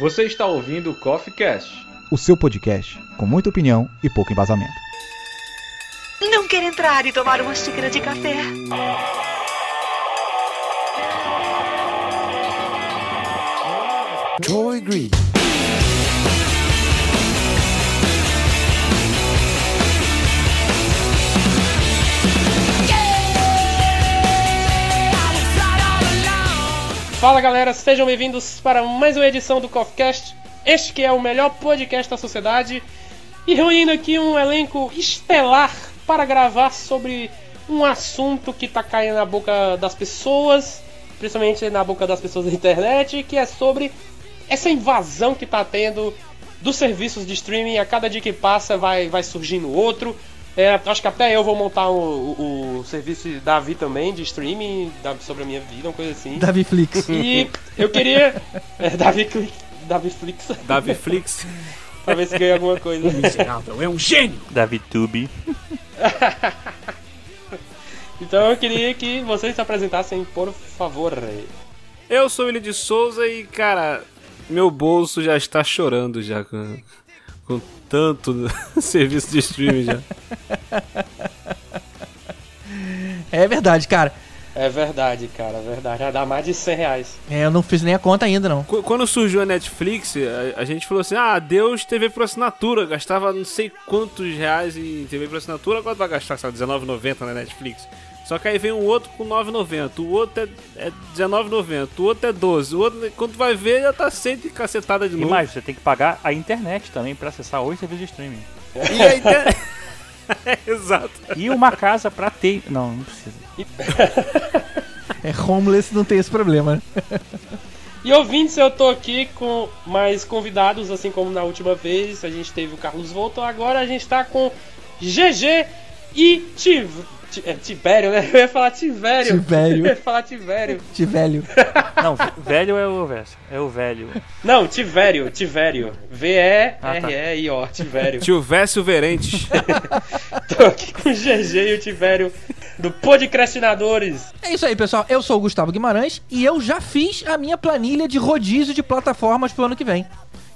Você está ouvindo o Coffee Cast, o seu podcast com muita opinião e pouco embasamento. Não quer entrar e tomar uma xícara de café? Joy Green. Fala galera, sejam bem-vindos para mais uma edição do CoffeeCast. Este que é o melhor podcast da sociedade. E reunindo aqui um elenco estelar para gravar sobre um assunto que está caindo na boca das pessoas, principalmente na boca das pessoas da internet, que é sobre essa invasão que está tendo dos serviços de streaming. A cada dia que passa vai, vai surgindo outro. É, acho que até eu vou montar o, o, o serviço de Davi também, de streaming, sobre a minha vida, uma coisa assim. Davi Flix. E eu queria. É, Davi, Davi Flix. Davi Flix. pra ver se ganha alguma coisa. O miserável é um gênio! Davi Tube. então eu queria que vocês se apresentassem, por favor. Eu sou Willi de Souza e, cara, meu bolso já está chorando já com, tanto serviço de streaming já. É verdade, cara. É verdade, cara, é verdade. Já dá mais de 100 reais. É, eu não fiz nem a conta ainda, não. Quando surgiu a Netflix, a, a gente falou assim: ah, Deus TV por assinatura. Gastava não sei quantos reais em TV por assinatura, agora vai gastar, sabe, R$19,90 na Netflix. Só que aí vem um outro com 9,90, o outro é, é 19,90, o outro é 12, o outro, quando vai ver, já tá 100 cacetada de novo. E mais, você tem que pagar a internet também pra acessar os serviços de streaming. E a internet... exato. E uma casa pra ter... Não, não precisa. é homeless, não tem esse problema? E ouvintes, eu tô aqui com mais convidados, assim como na última vez. A gente teve o Carlos Volto, agora a gente tá com GG e Tiv é, Tibério, né? Eu ia falar Tivério. Tivério. Eu ia falar Tivério. Tivelho. Não, velho é o verso. É o velho. Não, Tivério, Tivério. V-E-R-E-I-O, Tivério. Tio Vécio Verentes. Tô aqui com o GG e o Tivério do Podcrastinadores. É isso aí, pessoal. Eu sou o Gustavo Guimarães e eu já fiz a minha planilha de rodízio de plataformas pro ano que vem.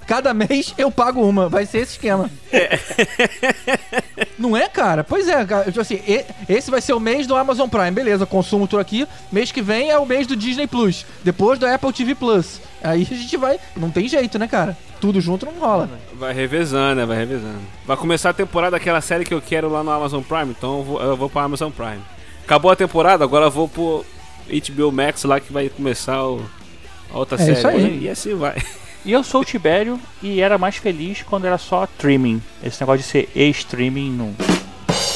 Cada mês eu pago uma. Vai ser esse esquema. É. Não é, cara? Pois é, cara. Tipo assim, esse vai ser o mês do Amazon Prime. Beleza, consumo tudo aqui. Mês que vem é o mês do Disney Plus. Depois do Apple TV Plus. Aí a gente vai. Não tem jeito, né, cara? Tudo junto não rola. Vai revezando, né? Vai revezando. Vai começar a temporada daquela série que eu quero lá no Amazon Prime. Então eu vou, eu vou pro Amazon Prime. Acabou a temporada, agora eu vou pro HBO Max lá que vai começar o, a outra é série. Isso aí. E assim vai. E eu sou o Tibério e era mais feliz quando era só streaming. Esse negócio de ser e-streaming não.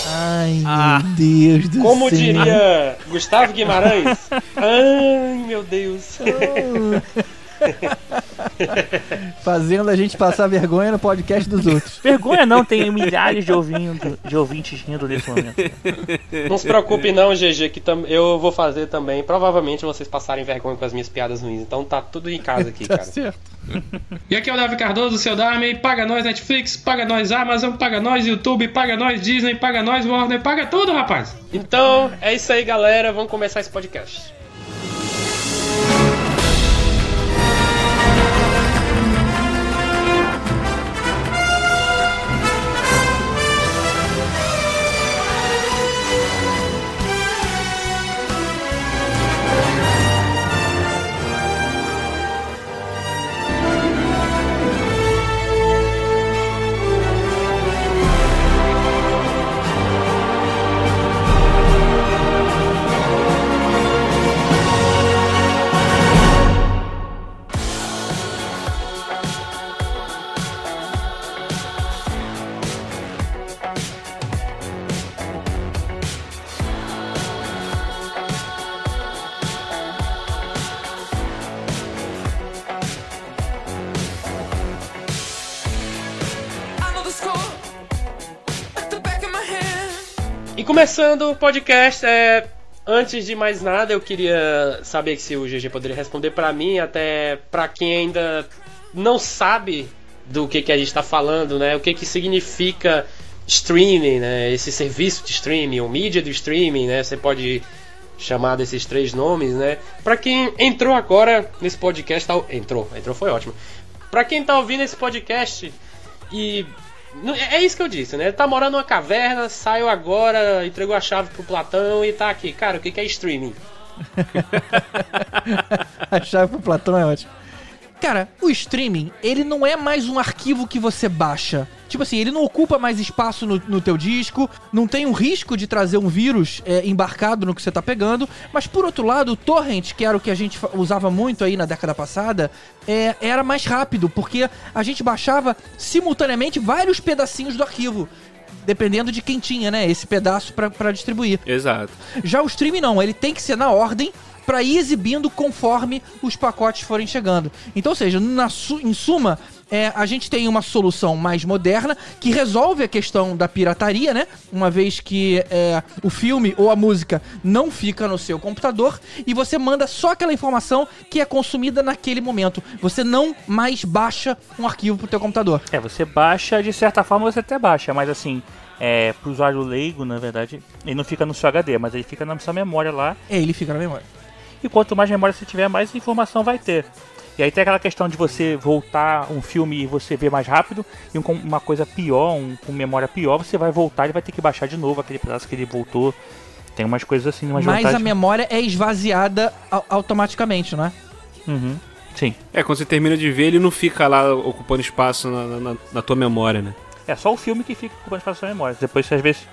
Ai, ah. meu Deus do Como céu. Como diria Gustavo Guimarães? Ai, meu Deus. Fazendo a gente passar vergonha no podcast dos outros. Vergonha não, tem milhares de, ouvindo, de ouvintes rindo nesse momento. Não se preocupe não, GG, que eu vou fazer também. Provavelmente vocês passarem vergonha com as minhas piadas ruins. Então tá tudo em casa aqui, tá cara. Certo. E aqui é o Davi Cardoso, seu Dami. Paga nós Netflix, paga nós Amazon, paga nós YouTube, paga nós Disney, paga nós Warner, paga tudo, rapaz. Então, é isso aí, galera. Vamos começar esse podcast. Começando o podcast, é, antes de mais nada, eu queria saber se o GG poderia responder para mim, até para quem ainda não sabe do que, que a gente está falando, né? O que, que significa streaming, né? Esse serviço de streaming, o mídia do streaming, né? Você pode chamar desses três nomes, né? Para quem entrou agora nesse podcast, entrou, entrou foi ótimo. Pra quem tá ouvindo esse podcast e. É é isso que eu disse, né? Tá morando numa caverna, saiu agora, entregou a chave pro Platão e tá aqui. Cara, o que que é streaming? A chave pro Platão é ótimo. Cara, o streaming, ele não é mais um arquivo que você baixa. Tipo assim, ele não ocupa mais espaço no, no teu disco, não tem um risco de trazer um vírus é, embarcado no que você tá pegando. Mas por outro lado, o torrent, que era o que a gente usava muito aí na década passada, é, era mais rápido, porque a gente baixava simultaneamente vários pedacinhos do arquivo. Dependendo de quem tinha, né? Esse pedaço pra distribuir. Exato. Já o streaming não, ele tem que ser na ordem pra ir exibindo conforme os pacotes forem chegando. Então, ou seja, na su- em suma, é, a gente tem uma solução mais moderna que resolve a questão da pirataria, né? Uma vez que é, o filme ou a música não fica no seu computador e você manda só aquela informação que é consumida naquele momento. Você não mais baixa um arquivo pro teu computador. É, você baixa, de certa forma você até baixa, mas assim, é, pro usuário leigo, na verdade, ele não fica no seu HD, mas ele fica na sua memória lá. É, ele fica na memória. E quanto mais memória você tiver, mais informação vai ter. E aí tem aquela questão de você voltar um filme e você ver mais rápido, e um uma coisa pior, um com memória pior, você vai voltar e vai ter que baixar de novo aquele pedaço que ele voltou. Tem umas coisas assim, umas Mas a memória é esvaziada au- automaticamente, não é? Uhum. Sim. É, quando você termina de ver, ele não fica lá ocupando espaço na, na- na tua memória, né? É só o filme que fica ocupando espaço na memória. Depois você às vezes.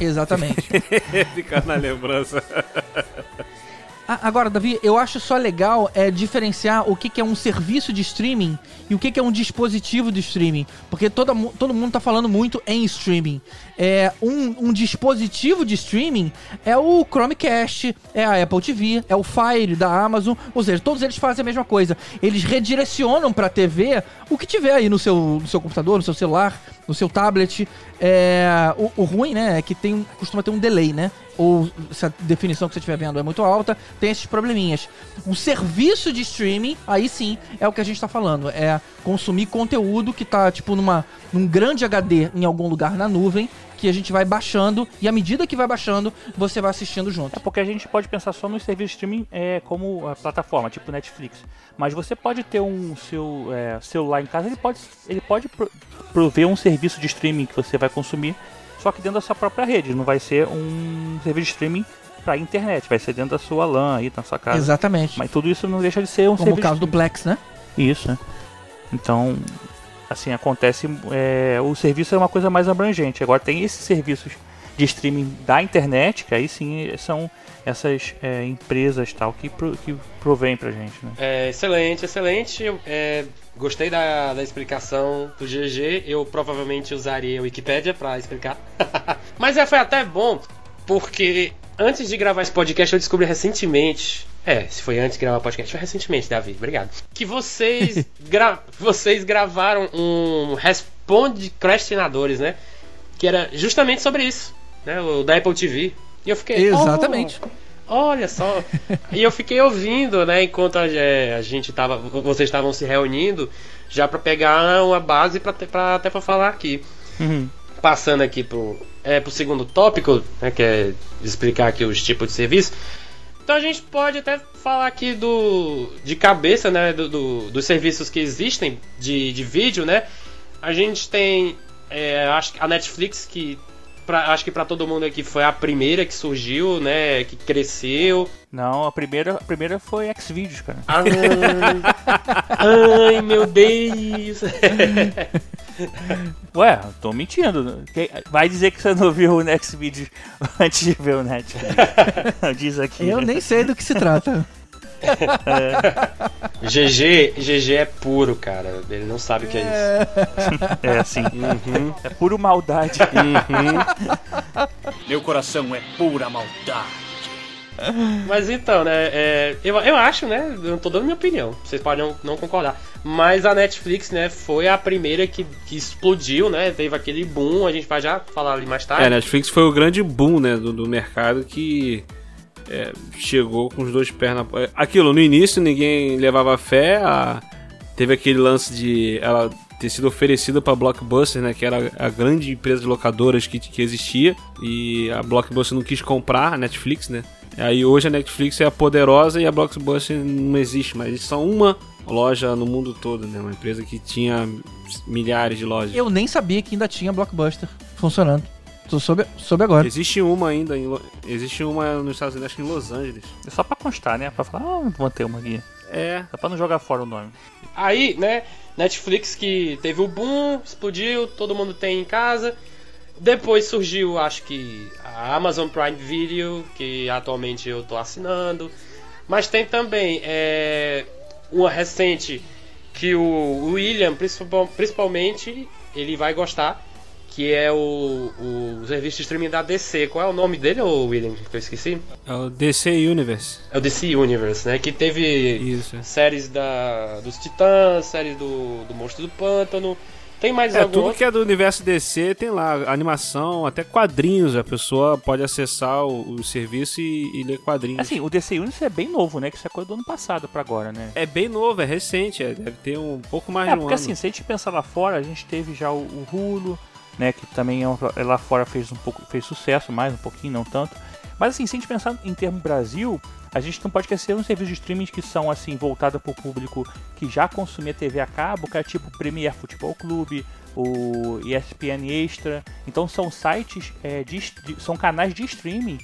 Exatamente. Fica na lembrança. Ah, Agora, Davi, eu acho só legal é diferenciar o que, que é um serviço de streaming e o que, que é um dispositivo de streaming. Porque todo, todo mundo tá falando muito em streaming. É, um, um dispositivo de streaming é o Chromecast, é a Apple TV, é o Fire da Amazon. Ou seja, todos eles fazem a mesma coisa. Eles redirecionam pra TV o que tiver aí no seu, no seu computador, no seu celular, no seu tablet. É, o, o ruim, né, é que tem, um- costuma ter um delay, né? Ou se a definição que você estiver vendo é muito alta, tem esses probleminhas. Um serviço de streaming, aí sim, é o que a gente tá falando. É consumir conteúdo que tá, tipo, numa, num grande HD em algum lugar na nuvem, que a gente vai baixando, e à medida que vai baixando, você vai assistindo junto. É porque a gente pode pensar só no serviço de streaming é, como a plataforma, tipo Netflix. Mas você pode ter um seu é, celular em casa, ele pode, ele pode pro- prover um serviço de streaming que você vai consumir, só que dentro da sua própria rede. Não vai ser um serviço de streaming para internet, vai ser dentro da sua LAN aí, na sua casa. Exatamente. Mas tudo isso não deixa de ser um Como o serviço caso de do Plex, né? Isso, né? Então, assim, acontece. é, o serviço é uma coisa mais abrangente. Agora tem esses serviços de streaming da internet, que aí sim são essas é, empresas tal que, pro, que provém pra gente, né? É, excelente, excelente. É, gostei da, da explicação do GG. Eu provavelmente usaria a Wikipédia pra explicar. Mas é, foi até bom, porque antes de gravar esse podcast eu descobri recentemente. É, se foi antes de gravar o podcast, foi recentemente, Davi. Obrigado. Que vocês, gra vocês gravaram um Responde Questionadores, né? Que era justamente sobre isso, né? O da Apple TV. E eu fiquei. Exatamente. "Oh, Olha só. e eu fiquei ouvindo, né, enquanto a, a gente tava. Vocês estavam se reunindo, já pra pegar uma base pra, até pra falar aqui. Uhum. Passando aqui pro, é, pro segundo tópico, né, que é explicar aqui os tipos de serviço. Então a gente pode até falar aqui do. de cabeça, né? Do, do- dos serviços que existem de, de vídeo, né? A gente tem. é, acho que a Netflix que. Pra- acho que pra todo mundo aqui foi a primeira que surgiu, né? Que cresceu. Não, a primeira, a primeira foi Xvideos, cara. Ai, ai meu Deus! Ué, tô mentindo. Vai dizer que você não viu o Xvideos antes de ver o Netflix. Diz aqui. Eu nem sei do que se trata. GG, GG é puro, cara. Ele não sabe o que é isso. É assim. Uhum. É puro maldade. Meu coração é pura maldade. Mas então, né? é, eu, eu acho, né? Eu tô dando minha opinião. Vocês podem não, não concordar. Mas a Netflix, né? Foi a primeira que, que explodiu, né? Teve aquele boom. A gente vai já falar ali mais É, tarde. a Netflix foi o grande boom, né, do, do mercado que é, chegou com os dois pés na... é, Aquilo, no início ninguém levava fé, a- teve aquele lance de ela ter sido oferecida pra Blockbuster, né, que era a grande empresa de locadoras que, que existia, e a Blockbuster não quis comprar a Netflix, né, Aí hoje a Netflix é a poderosa e a Blockbuster não existe, mas são uma loja no mundo todo, né? Uma empresa que tinha milhares de lojas. Eu nem sabia que ainda tinha Blockbuster funcionando. Tô soube, soube agora. Existe uma ainda, em existe uma nos Estados Unidos, acho que em Los Angeles. É só pra constar, né? Pra falar, ah, vou ter uma aqui. É, Só pra não jogar fora o nome. Aí, né, Netflix que teve o boom, explodiu, todo mundo tem em casa. Depois surgiu, acho que a Amazon Prime Video, que atualmente eu tô assinando. Mas tem também é, uma recente que o William, principal- principalmente, ele vai gostar, que é o, o serviço de streaming da DC. Qual é o nome dele, ô William, que eu esqueci? é o DC Universe. É o DC Universe, né, que teve Isso. é. séries da, dos Titãs, séries do, do Monstro do Pântano. Tem mais É, algum tudo outro? que é do universo DC tem lá, animação, até quadrinhos. A pessoa pode acessar o, o serviço e, e ler quadrinhos. Assim, o DC Universe é bem novo, né? Que isso é coisa do ano passado pra agora, né? É bem novo, é recente, é, deve ter um pouco mais É, de um porque ano. assim, se a gente pensar lá fora, a gente teve já o, o Hulu, né, que também é lá fora fez um pouco, fez sucesso mais um pouquinho, não tanto. Mas assim, se a gente pensar em termos Brasil, a gente não pode esquecer uns serviços de streaming que são assim voltados para o público que já consumia TV a cabo, que é tipo Premier Futebol Clube, o ESPN Extra. Então são sites é, de, de- são canais de streaming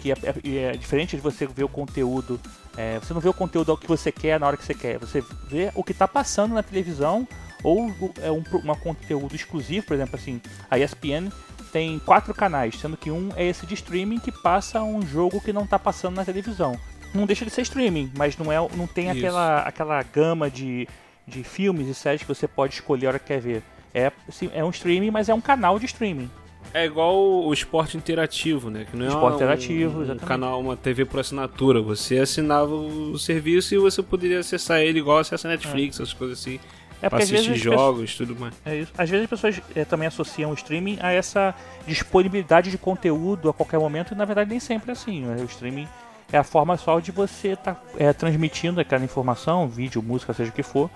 que é, é- é diferente de você ver o conteúdo. é, você não vê o conteúdo que você quer na hora que você quer. Você vê o que está passando na televisão ou é um, uma conteúdo exclusivo, por exemplo, assim, a ESPN tem quatro canais, sendo que um é esse de streaming que passa um jogo que não está passando na televisão. Não deixa de ser streaming, mas não é, não tem Isso. aquela, aquela gama de, de filmes e séries que você pode escolher a hora que quer ver. É, assim, é um streaming, mas é um canal de streaming. É igual o esporte interativo, né? Que não é Esporte um- interativo, um, exatamente. canal, uma TV por assinatura. Você assinava o serviço e você poderia acessar ele igual acessa Netflix, essas coisas assim. É pra porque às vezes assistir as pessoas- jogos, tudo mais. É isso. Às vezes as pessoas eh, também associam o streaming a essa disponibilidade de conteúdo a qualquer momento, e na verdade nem sempre é assim. né? O streaming é a forma só de você estar transmitindo aquela informação, vídeo, música, seja o que for.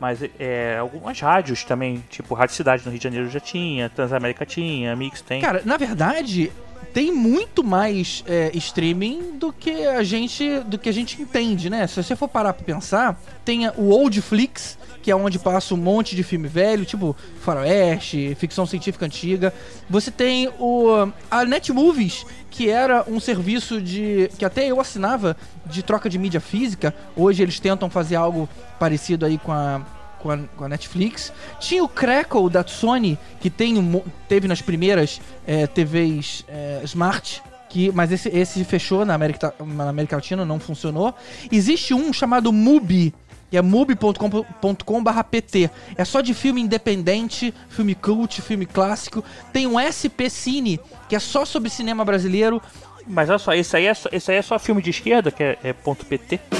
Mas é, algumas rádios também, tipo Rádio Cidade no Rio de Janeiro já tinha, Transamérica tinha, Mix tem. Cara, na verdade, tem muito mais é, streaming do que a gente do que a gente entende, né? Se você for parar pra pensar, tem o Oldflix, que é onde passa um monte de filme velho, tipo faroeste, ficção científica antiga. Você tem o a Netmovies, que era um serviço de que até eu assinava de troca de mídia física. Hoje eles tentam fazer algo parecido aí com a com a, com a Netflix. Tinha o Crackle da Sony, que tem teve nas primeiras eh, TVs eh, Smart. Que, mas esse, esse fechou na América, na América Latina, não funcionou. Existe um chamado Mubi, que é mubi.com.br/pt. É só de filme independente, filme cult, filme clássico. Tem um SP Cine, que é só sobre cinema brasileiro. Mas olha só, esse aí é só, esse aí é só filme de esquerda, que é, é ponto .pt.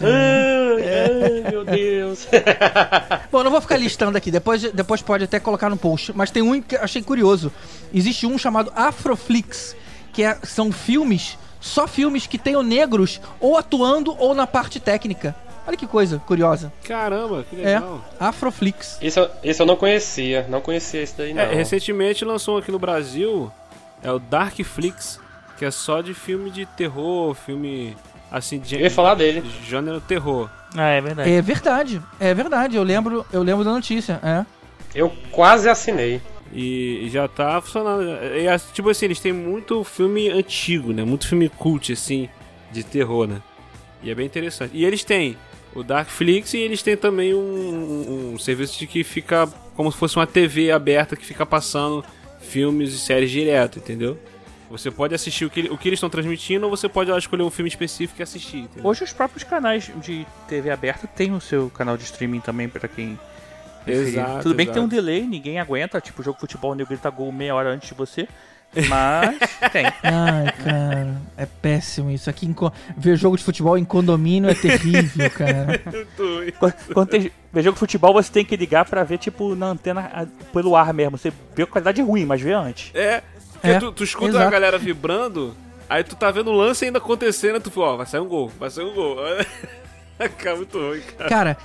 Ai, meu Deus. Bom, eu não vou ficar listando aqui, depois, depois pode até colocar no post. Mas tem um que eu achei curioso. Existe um chamado Afroflix, que é- são filmes, só filmes que tenham negros ou atuando ou na parte técnica. Olha que coisa curiosa. Caramba, que É, legal. Afroflix. Esse, eu- esse eu não conhecia. Não conhecia esse daí, não. É, recentemente lançou um aqui no Brasil, é o Darkflix, que é só de filme de terror, filme assim de Eu ia falar dele. gênero terror. Ah, é verdade. É verdade, é verdade. Eu lembro, eu lembro da notícia. É. Eu quase assinei. E já tá funcionando. E, é, tipo assim, eles têm muito filme antigo, né? Muito filme cult, assim, de terror, né? E é bem interessante. E eles têm o Darkflix e eles têm também um, um- um serviço de que fica como se fosse uma TV aberta que fica passando filmes e séries direto, entendeu? Você pode assistir o que, o que eles estão transmitindo ou você pode lá, escolher um filme específico e assistir. entendeu? Hoje os próprios canais de TV aberta têm o seu canal de streaming também pra quem. Exato, Tudo bem que tem um exato. delay, ninguém aguenta, tipo jogo de futebol, o nego grita gol meia hora antes de você, mas tem. Ai, cara, é péssimo isso. Aqui em co- ver jogo de futebol em condomínio é terrível, cara. Quando, quando tem ver jogo de futebol, você tem que ligar pra ver tipo na antena pelo ar mesmo. Você vê a qualidade ruim, mas vê antes. É, porque É, tu, tu escuta exato. a galera vibrando, aí tu tá vendo o lance ainda acontecendo, tu fala, ó, vai sair um gol, vai sair um gol. Cara, muito ruim, cara. Cara,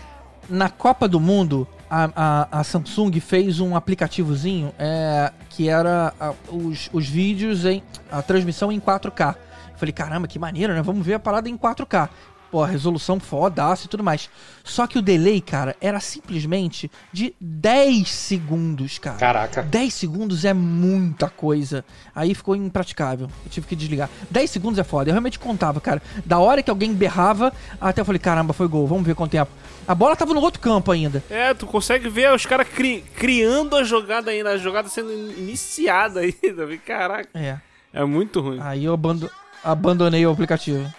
na Copa do Mundo, a, a, a Samsung fez um aplicativozinho é, que era a- os, os vídeos em. a transmissão em 4K. Falei, caramba, que maneiro, né? Vamos ver a parada em 4K. Pô, resolução fodaça e tudo mais. Só que o delay, cara, era simplesmente de 10 segundos, cara. Caraca. 10 segundos é muita coisa. Aí ficou impraticável. Eu tive que desligar. 10 segundos é foda. Eu realmente contava, cara. Da hora que alguém berrava, até eu falei, caramba, foi gol. Vamos ver quanto tempo. A bola tava no outro campo ainda. É, tu consegue ver os caras cri- criando a jogada ainda, a jogada sendo iniciada ainda. Caraca, É. é muito ruim. Aí eu abando- abandonei o aplicativo.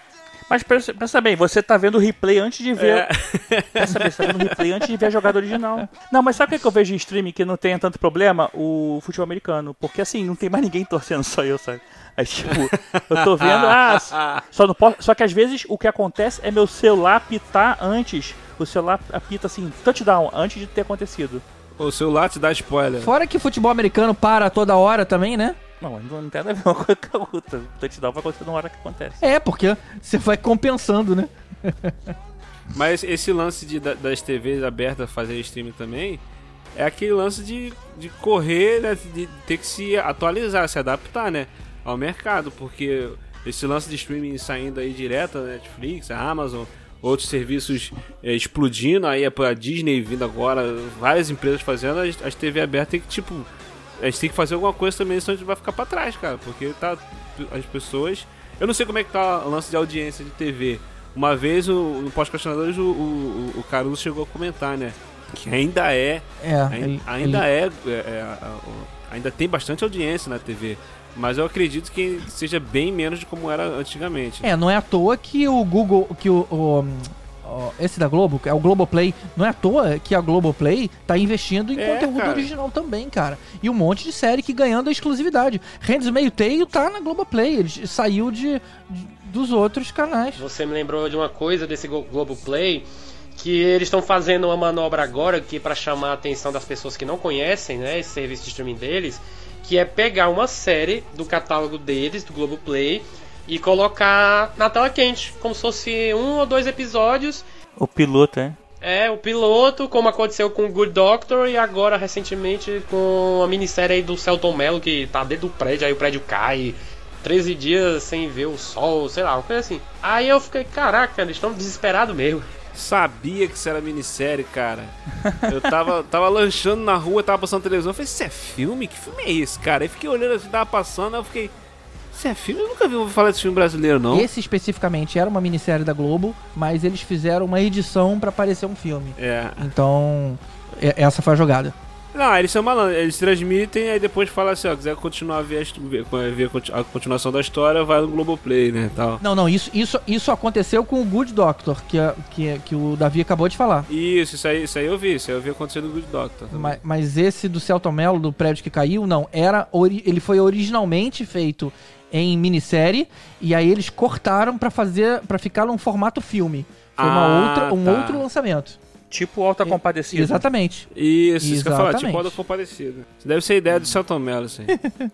Mas pensa, pensa bem, você tá vendo o replay antes de ver. É. Pensa bem, você tá vendo o replay antes de ver a jogada original. Não, mas sabe o que que eu vejo em streaming que não tenha tanto problema? O futebol americano. Porque assim, não tem mais ninguém torcendo, só eu, sabe? Aí, tipo, eu tô vendo, ah, só, não posso, só que às vezes o que acontece é meu celular apitar antes. O celular apita assim, touchdown, antes de ter acontecido. O celular te dá spoiler. Fora que futebol americano para toda hora também, né? Não, não não tem nada a ver uma coisa com a outra. O touchdown vai acontecer na hora que acontece. É, porque você vai compensando, né? Mas esse lance de, da- das TVs abertas fazer streaming também é aquele lance de, de correr, né, de ter que se atualizar, se adaptar, né, ao mercado, porque esse lance de streaming saindo aí direto, a Netflix, a Amazon, outros serviços é, explodindo, aí a, a Disney vindo agora, várias empresas fazendo, as, as TV abertas tem que, tipo, a gente tem que fazer alguma coisa também, senão a gente vai ficar pra trás, cara, porque tá as pessoas... Eu não sei como é que tá o lance de audiência de TV, uma vez o, no pós-questionadores o, o, o Caruso chegou a comentar, né? Que ainda é. É, Ainda, ainda ele- é. é, é, ainda tem bastante audiência na TV. Mas eu acredito que seja bem menos de como era antigamente. É, não é à toa que o Google, que o- o- esse da Globo, que é o Globoplay, não é à toa que a Globoplay tá investindo em É, conteúdo cara. original também, cara. E um monte de série que ganhando a exclusividade. Hands Meio Tail tá na Globoplay, ele saiu de, de- dos outros canais. Você me lembrou de uma coisa desse Globoplay que eles estão fazendo uma manobra agora que para chamar a atenção das pessoas que não conhecem, né, esse serviço de streaming deles, que é pegar uma série do catálogo deles, do Globoplay, e colocar na tela quente, como se fosse um ou dois episódios. O piloto, né? É, o piloto, como aconteceu com o Good Doctor e agora recentemente com a minissérie aí do Celton Mello, que tá dentro do prédio, aí o prédio cai, 13 dias sem ver o sol, sei lá, uma coisa assim. Aí eu fiquei, caraca, eles estão desesperados mesmo. Sabia que isso era minissérie, cara. Eu tava, tava lanchando na rua, tava passando televisão. Eu falei, isso é filme? Que filme é esse, cara? Aí fiquei olhando assim, tava passando, aí eu fiquei. Isso é filme? Eu nunca vi ouvi falar desse filme brasileiro, não. Esse especificamente era uma minissérie da Globo, mas eles fizeram uma edição pra parecer um filme. É. Então, e- essa foi a jogada. Não, eles são malandros, eles transmitem, aí depois fala assim, ó, quiser continuar a ver, a, ver, a conti- a continuação da história, vai no Globoplay, né, tal. Não, não, isso, isso, isso aconteceu com o Good Doctor, que, que, que o Davi acabou de falar. Isso, isso aí, isso aí eu vi, isso aí eu vi acontecer no Good Doctor. Mas, mas esse do Celton Mello, do prédio que caiu, não. Era ele foi originalmente feito em minissérie e aí eles cortaram pra fazer para ficar num formato filme. Foi uma Ah, outra, um tá. outro lançamento. Tipo Alta Compadecida. Exatamente. Isso, isso que eu falar, tipo Exatamente. Alda Compadecida. Isso deve ser a ideia do Celton Mello, assim.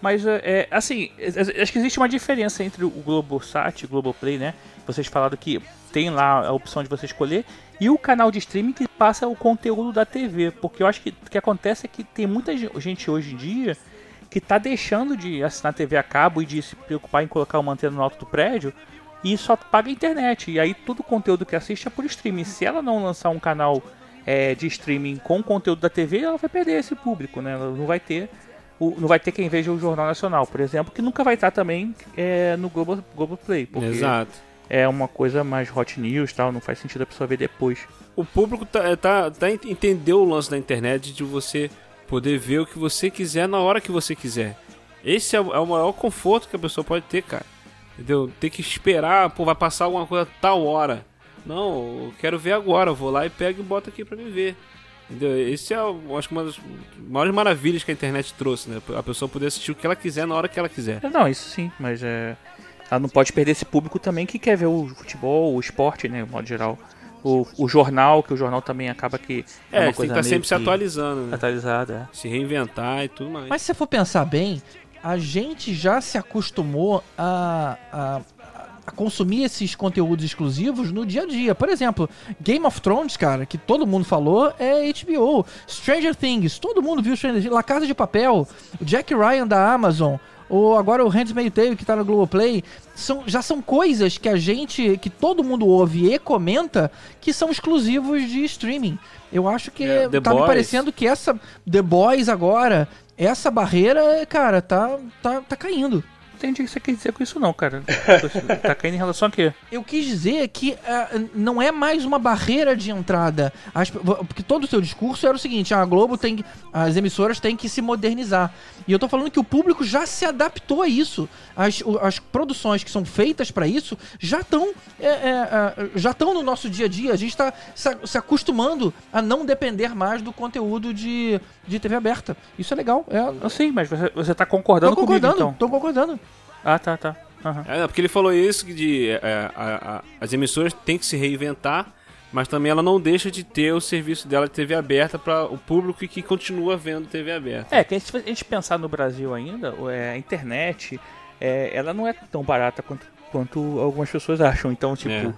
Mas, é, é, assim, é, é, acho que existe uma diferença entre o Globosat e o Globoplay, né? Vocês falaram que tem lá a opção de você escolher. E o canal de streaming que passa o conteúdo da TV. Porque eu acho que o que acontece é que tem muita ge- gente hoje em dia que tá deixando de assinar TV a cabo e de se preocupar em colocar uma antena no alto do prédio e só paga a internet. E aí todo o conteúdo que assiste é por streaming. Se ela não lançar um canal é, de streaming com conteúdo da TV, ela vai perder esse público, né? Ela não vai ter o- não vai ter quem veja o Jornal Nacional, por exemplo, que nunca vai estar também é, no Globo, Globoplay, porque Exato. é uma coisa mais hot news tal, não faz sentido a pessoa ver depois. O público tá, tá, tá ent- entendeu o lance da internet de você poder ver o que você quiser na hora que você quiser. Esse é o, é o maior conforto que a pessoa pode ter, cara. Entendeu? Ter que esperar, pô, vai passar alguma coisa tal hora. Não, eu quero ver agora, eu vou lá e pego e boto aqui pra me ver. Entendeu? Esse é, acho que uma das maiores maravilhas que a internet trouxe, né? A pessoa poder assistir o que ela quiser na hora que ela quiser. É, Não, isso sim, mas é, ela não pode perder esse público também que quer ver o futebol, o esporte, né, de modo geral. O, o jornal, que o jornal também acaba que É, uma tem que coisa estar meio sempre se atualizando, né? atualizada. é. Se reinventar e tudo mais. Mas se você for pensar bem, a gente já se acostumou a, a- a a consumir esses conteúdos exclusivos no dia a dia. Por exemplo, Game of Thrones, cara, que todo mundo falou, é HBO. Stranger Things, todo mundo viu Stranger Things. La Casa de Papel, o Jack Ryan da Amazon, ou agora o Handmaid's Tale que tá no Globoplay, são, já são coisas que a gente, que todo mundo ouve e comenta, que são exclusivos de streaming. Eu acho que É, tá me Boys. parecendo que essa The Boys agora, essa barreira, cara, tá, tá, tá caindo. Entendi o que você quer dizer com isso, não, cara. tá caindo em relação a quê? Eu quis dizer que ah, não é mais uma barreira de entrada. As- porque todo o seu discurso era o seguinte: ah, a Globo tem. As emissoras têm que se modernizar. E eu tô falando que o público já se adaptou a isso. As, as produções que são feitas para isso já estão já estão no nosso dia a dia. A gente está se, acostumando a não depender mais do conteúdo de, de TV aberta. Isso é legal. É, Não sei, mas você, você tá concordando, tô concordando, comigo, então. tô concordando. Ah, tá, tá. Aham. É, porque ele falou isso que de é, a- a- as emissoras têm que se reinventar, mas também ela não deixa de ter o serviço dela de TV aberta para o público que continua vendo TV aberta. É, que a gente, a gente pensar no Brasil ainda, é, a internet, é, ela não é tão barata quanto, quanto algumas pessoas acham. Então, tipo,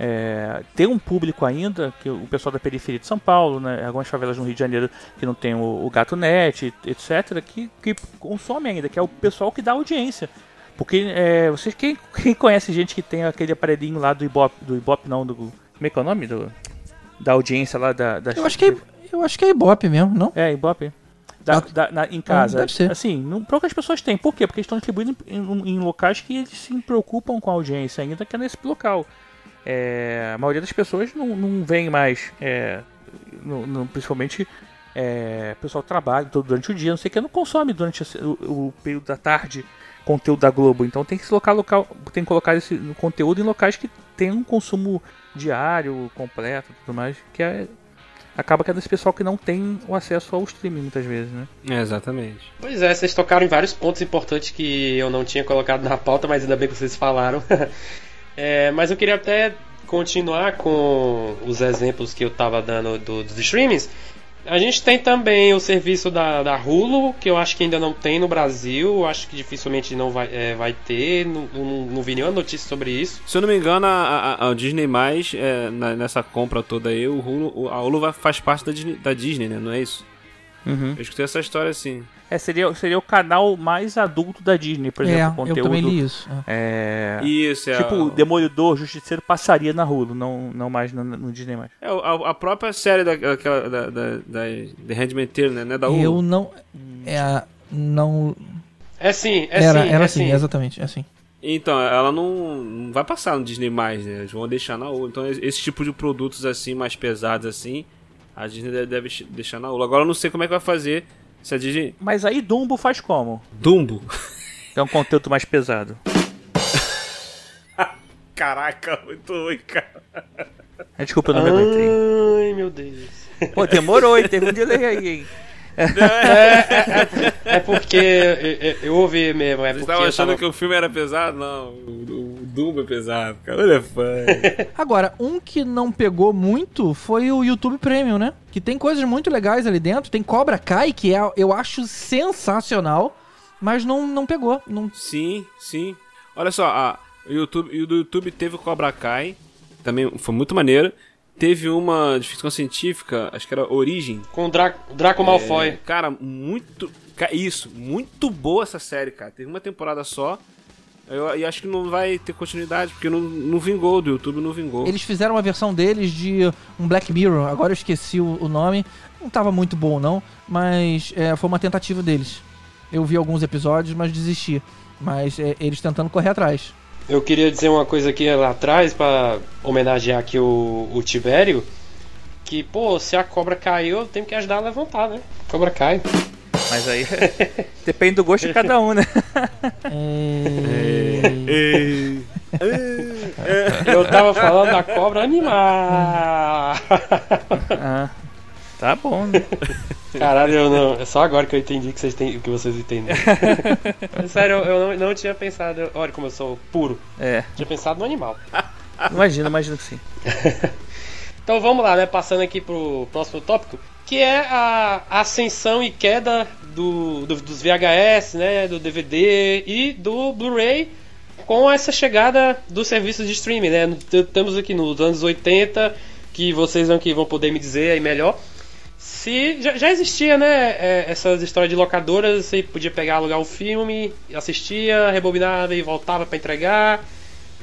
é, tem um público ainda, que o pessoal da periferia de São Paulo, né, algumas favelas no Rio de Janeiro que não tem o, o Gato Net, etc., que, que consome ainda, que é o pessoal que dá audiência. Porque é, vocês, quem, quem conhece gente que tem aquele aparelhinho lá do Ibope, do Ibope não, do. Como é que é o nome? Do, da audiência lá da. da Eu acho que é, eu acho que é Ibope mesmo, não? é, Ibope. Da, Ah, da- na- em casa. deve ser. Assim, não, poucas pessoas têm. Por quê? Porque eles estão distribuindo em, em- em locais que eles se preocupam com a audiência, ainda que é nesse local. É, a maioria das pessoas não, não vem mais, é, no- no- principalmente é, o pessoal trabalha todo durante o dia, não sei o que, não consome durante o, o período da tarde conteúdo da Globo. Então tem que se colocar local, tem que colocar esse conteúdo em locais que tem um consumo diário, completo, e tudo mais, que é acaba que é desse pessoal que não tem o acesso ao streaming muitas vezes, né? É, exatamente. Pois é, vocês tocaram em vários pontos importantes que eu não tinha colocado na pauta, mas ainda bem que vocês falaram. É, mas eu queria até continuar com os exemplos que eu tava dando do- dos streamings. A gente tem também o serviço da, da Hulu, que eu acho que ainda não tem no Brasil, acho que dificilmente não vai, é, vai ter, não, não, não vi nenhuma notícia sobre isso. Se eu não me engano, a, a- a Disney Mais, é, na- nessa compra toda aí, o Hulu, a Hulu faz parte da Disney, da Disney, né? Não é isso? Uhum. Eu escutei essa história assim. É, seria, seria o canal mais adulto da Disney, por exemplo, é, conteúdo. eu também li isso. É, é. Isso, é. tipo, a, Demolidor, Justiceiro passaria na Hulu, não, não mais no, no Disney mais. é a, a própria série da, daquela, da, da, da The Handmaid's Tale, né? Não é da Hulu? Eu não. É, não. É sim, é era, sim, era é assim, sim. exatamente, é assim. Então, ela não, não vai passar no Disney mais, né? Eles vão deixar na Hulu. Então, esse tipo de produtos assim, mais pesados assim, a Disney deve, deve deixar na Hulu. Agora eu não sei como é que vai fazer se a Disney... Mas aí Dumbo faz como? Dumbo? É um conteúdo mais pesado. Caraca, muito ruim, cara. Desculpa, eu não me aguentei. Ai, meu Deus. Pô, demorou, hein? Teve um delay aí, hein? É porque eu, eu- eu ouvi mesmo, é Vocês porque estavam achando tava- que o filme era pesado? Não, o, o Dumbo é pesado, cara. Ele é fã. Agora, um que não pegou muito foi o YouTube Premium, né? Que tem coisas muito legais ali dentro. Tem Cobra Kai, que é, eu acho sensacional, mas não, não pegou. Não... sim, sim. Olha só, a, o YouTube, o do YouTube teve o Cobra Kai, também foi muito maneiro. Teve uma de ficção científica, acho que era Origem. com o Draco, o Draco Malfoy. É, cara, muito. Isso, muito boa essa série, cara. Teve uma temporada só. Eu, e acho que não vai ter continuidade, porque não, não vingou, do YouTube não vingou. Eles fizeram uma versão deles de um Black Mirror, agora eu esqueci o, o nome. Não tava muito bom, não, mas é, foi uma tentativa deles. Eu vi alguns episódios, mas desisti. Mas é, eles tentando correr atrás. Eu queria dizer uma coisa aqui lá atrás pra homenagear aqui o, o Tibério. Que, pô, se a cobra caiu, eu tenho que ajudar a levantar, né? A cobra cai. Mas aí depende do gosto de cada um, né? É... Eu tava falando da cobra animal. Ah, tá bom, né? Caralho, eu não. É só agora que eu entendi que vocês, têm, que vocês entenderam. Sério, eu, eu não, não tinha pensado. Olha como eu sou puro. É, Tinha pensado no animal. imagina, imagina que sim. Então vamos lá, né? Passando aqui pro próximo tópico, que é a ascensão e queda do, do- dos VHS, né? Do DVD e do Blu-ray com essa chegada dos serviços de streaming, né? Estamos aqui nos anos 80, que vocês vão, que vão poder me dizer aí melhor. Se já, já existia, né, é, essas histórias de locadoras, você podia pegar, alugar o filme, assistia, rebobinava e voltava para entregar,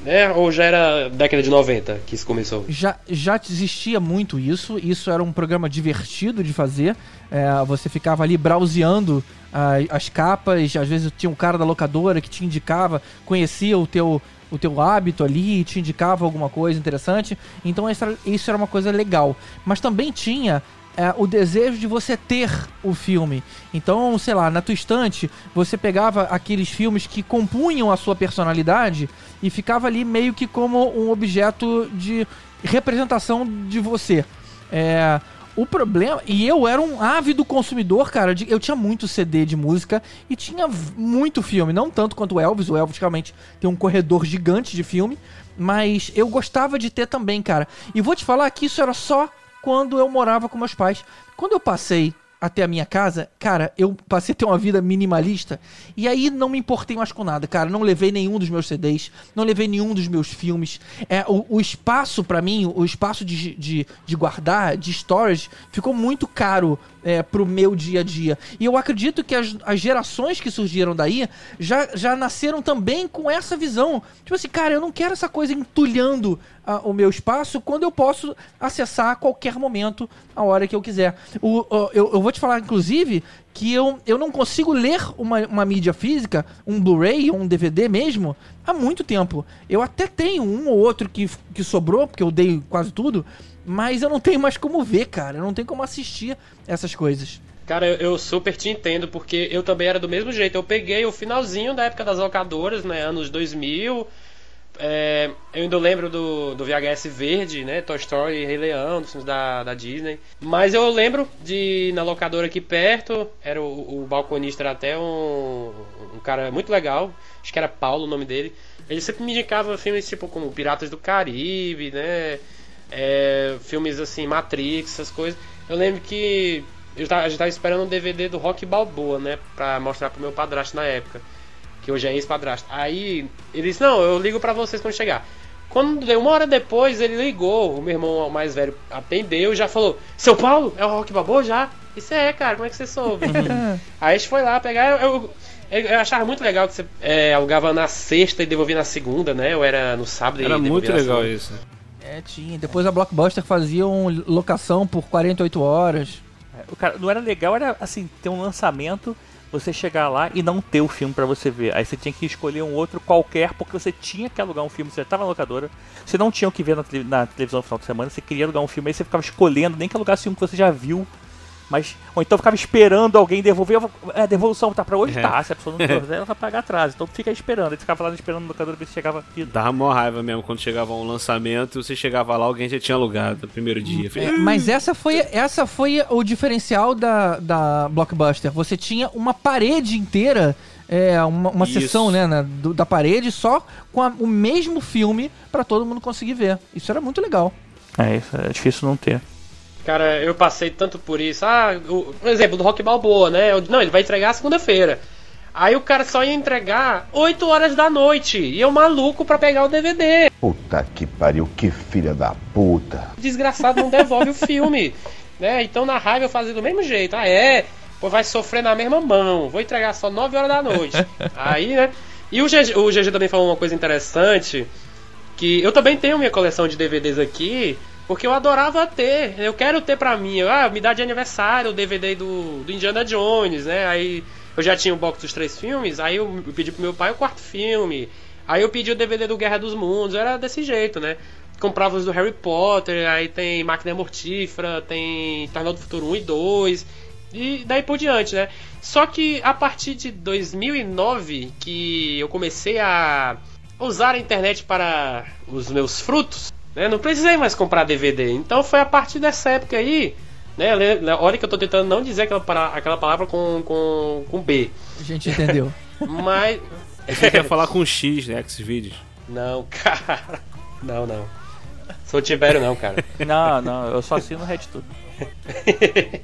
né? Ou já era década de 90 que isso começou? Já, já existia muito isso. Isso era um programa divertido de fazer. É, você ficava ali browseando as, as capas. Às vezes tinha um cara da locadora que te indicava, conhecia o teu, o teu hábito ali, te indicava alguma coisa interessante. Então isso era, isso era uma coisa legal. Mas também tinha é, o desejo de você ter o filme. Então, sei lá, na tua estante, você pegava aqueles filmes que compunham a sua personalidade e ficava ali meio que como um objeto de representação de você. É, o problema. E eu era um ávido consumidor, cara. De, eu tinha muito CD de música e tinha muito filme. Não tanto quanto o Elvis. O Elvis realmente tem um corredor gigante de filme. Mas eu gostava de ter também, cara. E vou te falar que isso era só quando eu morava com meus pais. Quando eu passei até a minha casa, cara, eu passei a ter uma vida minimalista e aí não me importei mais com nada, cara. Não levei nenhum dos meus CDs, não levei nenhum dos meus filmes. É, o, o espaço para mim, o espaço de, de, de, guardar, de storage, ficou muito caro é, pro meu dia a dia. E eu acredito que as, as gerações que surgiram daí já, já nasceram também com essa visão. Tipo assim, cara, eu não quero essa coisa entulhando a, o meu espaço quando eu posso acessar a qualquer momento, a hora que eu quiser. O, o eu, eu vou te falar, inclusive, que eu, eu não consigo ler uma, uma mídia física, um Blu-ray ou um DVD mesmo, há muito tempo. Eu até tenho um ou outro que, que sobrou, porque eu dei quase tudo, mas eu não tenho mais como ver, cara. Eu não tenho como assistir essas coisas. Cara, eu super te entendo, porque eu também era do mesmo jeito. Eu peguei o finalzinho da época das locadoras, né? Anos 2000. É, eu ainda lembro do, do VHS verde, né? Toy Story, Rei Leão, dos filmes da, da Disney. Mas eu lembro de na locadora aqui perto, era o, o balconista era até um, um cara muito legal. Acho que era Paulo o nome dele. Ele sempre me indicava filmes tipo como Piratas do Caribe, né? É, filmes assim, Matrix, essas coisas. Eu lembro que eu tava, a gente tava esperando um DVD do Rock Balboa, né? Pra mostrar pro meu padrasto na época. Que hoje é ex-padrasto. Aí ele disse: Não, eu ligo pra vocês quando chegar. Quando deu uma hora depois, ele ligou. O meu irmão mais velho atendeu e já falou: Seu Paulo, é o Rock Balboa já? Isso é, cara, como é que você soube? Aí a gente foi lá pegar. Eu, eu, eu achava muito legal que você é, alugava na sexta e devolvia na segunda, né? Ou era no sábado Era e muito legal isso. É, tinha. Depois a Blockbuster fazia um locação por 48 horas. O cara, não era legal, era assim, ter um lançamento, você chegar lá e não ter o filme para você ver. Aí você tinha que escolher um outro qualquer, porque você tinha que alugar um filme, você estava na locadora, você não tinha o que ver na, na televisão no final de semana, você queria alugar um filme, aí você ficava escolhendo, nem que alugasse um que você já viu mas, ou então ficava esperando alguém devolver. É, a devolução tá pra hoje? É. Tá. Se a pessoa não devolver, ela vai pagar atrás. Então fica esperando. Aí ficava lá esperando no locador ver se chegava. Dava mó raiva mesmo quando chegava um lançamento e você chegava lá, alguém já tinha alugado no primeiro dia. É, mas essa foi, essa foi o diferencial da, da Blockbuster. Você tinha uma parede inteira. É, uma, uma sessão né, na- do- da parede só com a- o mesmo filme pra todo mundo conseguir ver. Isso era muito legal. É, isso é difícil não ter. Cara, eu passei tanto por isso. Ah, o, por exemplo, do Rock Balboa, né? Eu- não, ele vai entregar segunda-feira. Aí o cara só ia entregar 8 horas da noite. E eu maluco pra pegar o DVD. Puta que pariu, que filha da puta. Desgraçado não devolve o filme. Né? Então na raiva eu fazia do mesmo jeito. Ah, é? Pô, vai sofrer na mesma mão. Vou entregar só 9 horas da noite. Aí, né? E o GG, o GG também falou uma coisa interessante. Que eu também tenho minha coleção de DVDs aqui. Porque eu adorava ter. Eu quero ter pra mim. Ah, me dá de aniversário o DVD do, do Indiana Jones, né? Aí eu já tinha o box dos três filmes. Aí eu pedi pro meu pai o quarto filme. Aí eu pedi o DVD do Guerra dos Mundos. Era desse jeito, né? Comprava os do Harry Potter. Aí tem Máquina Mortífera. Tem Tornado do Futuro 1 e 2. E daí por diante, né? Só que a partir de 2009 que eu comecei a usar a internet para os meus frutos, né? Não precisei mais comprar DVD. Então foi a partir dessa época aí, né? Olha que eu tô tentando não dizer aquela, aquela palavra com, com, com B. A gente entendeu. Mas. Você quer falar com X, né? Xvideos. Não, cara. Não, não. Sou Tibério não, cara. Não, não, eu só assino o RedTube.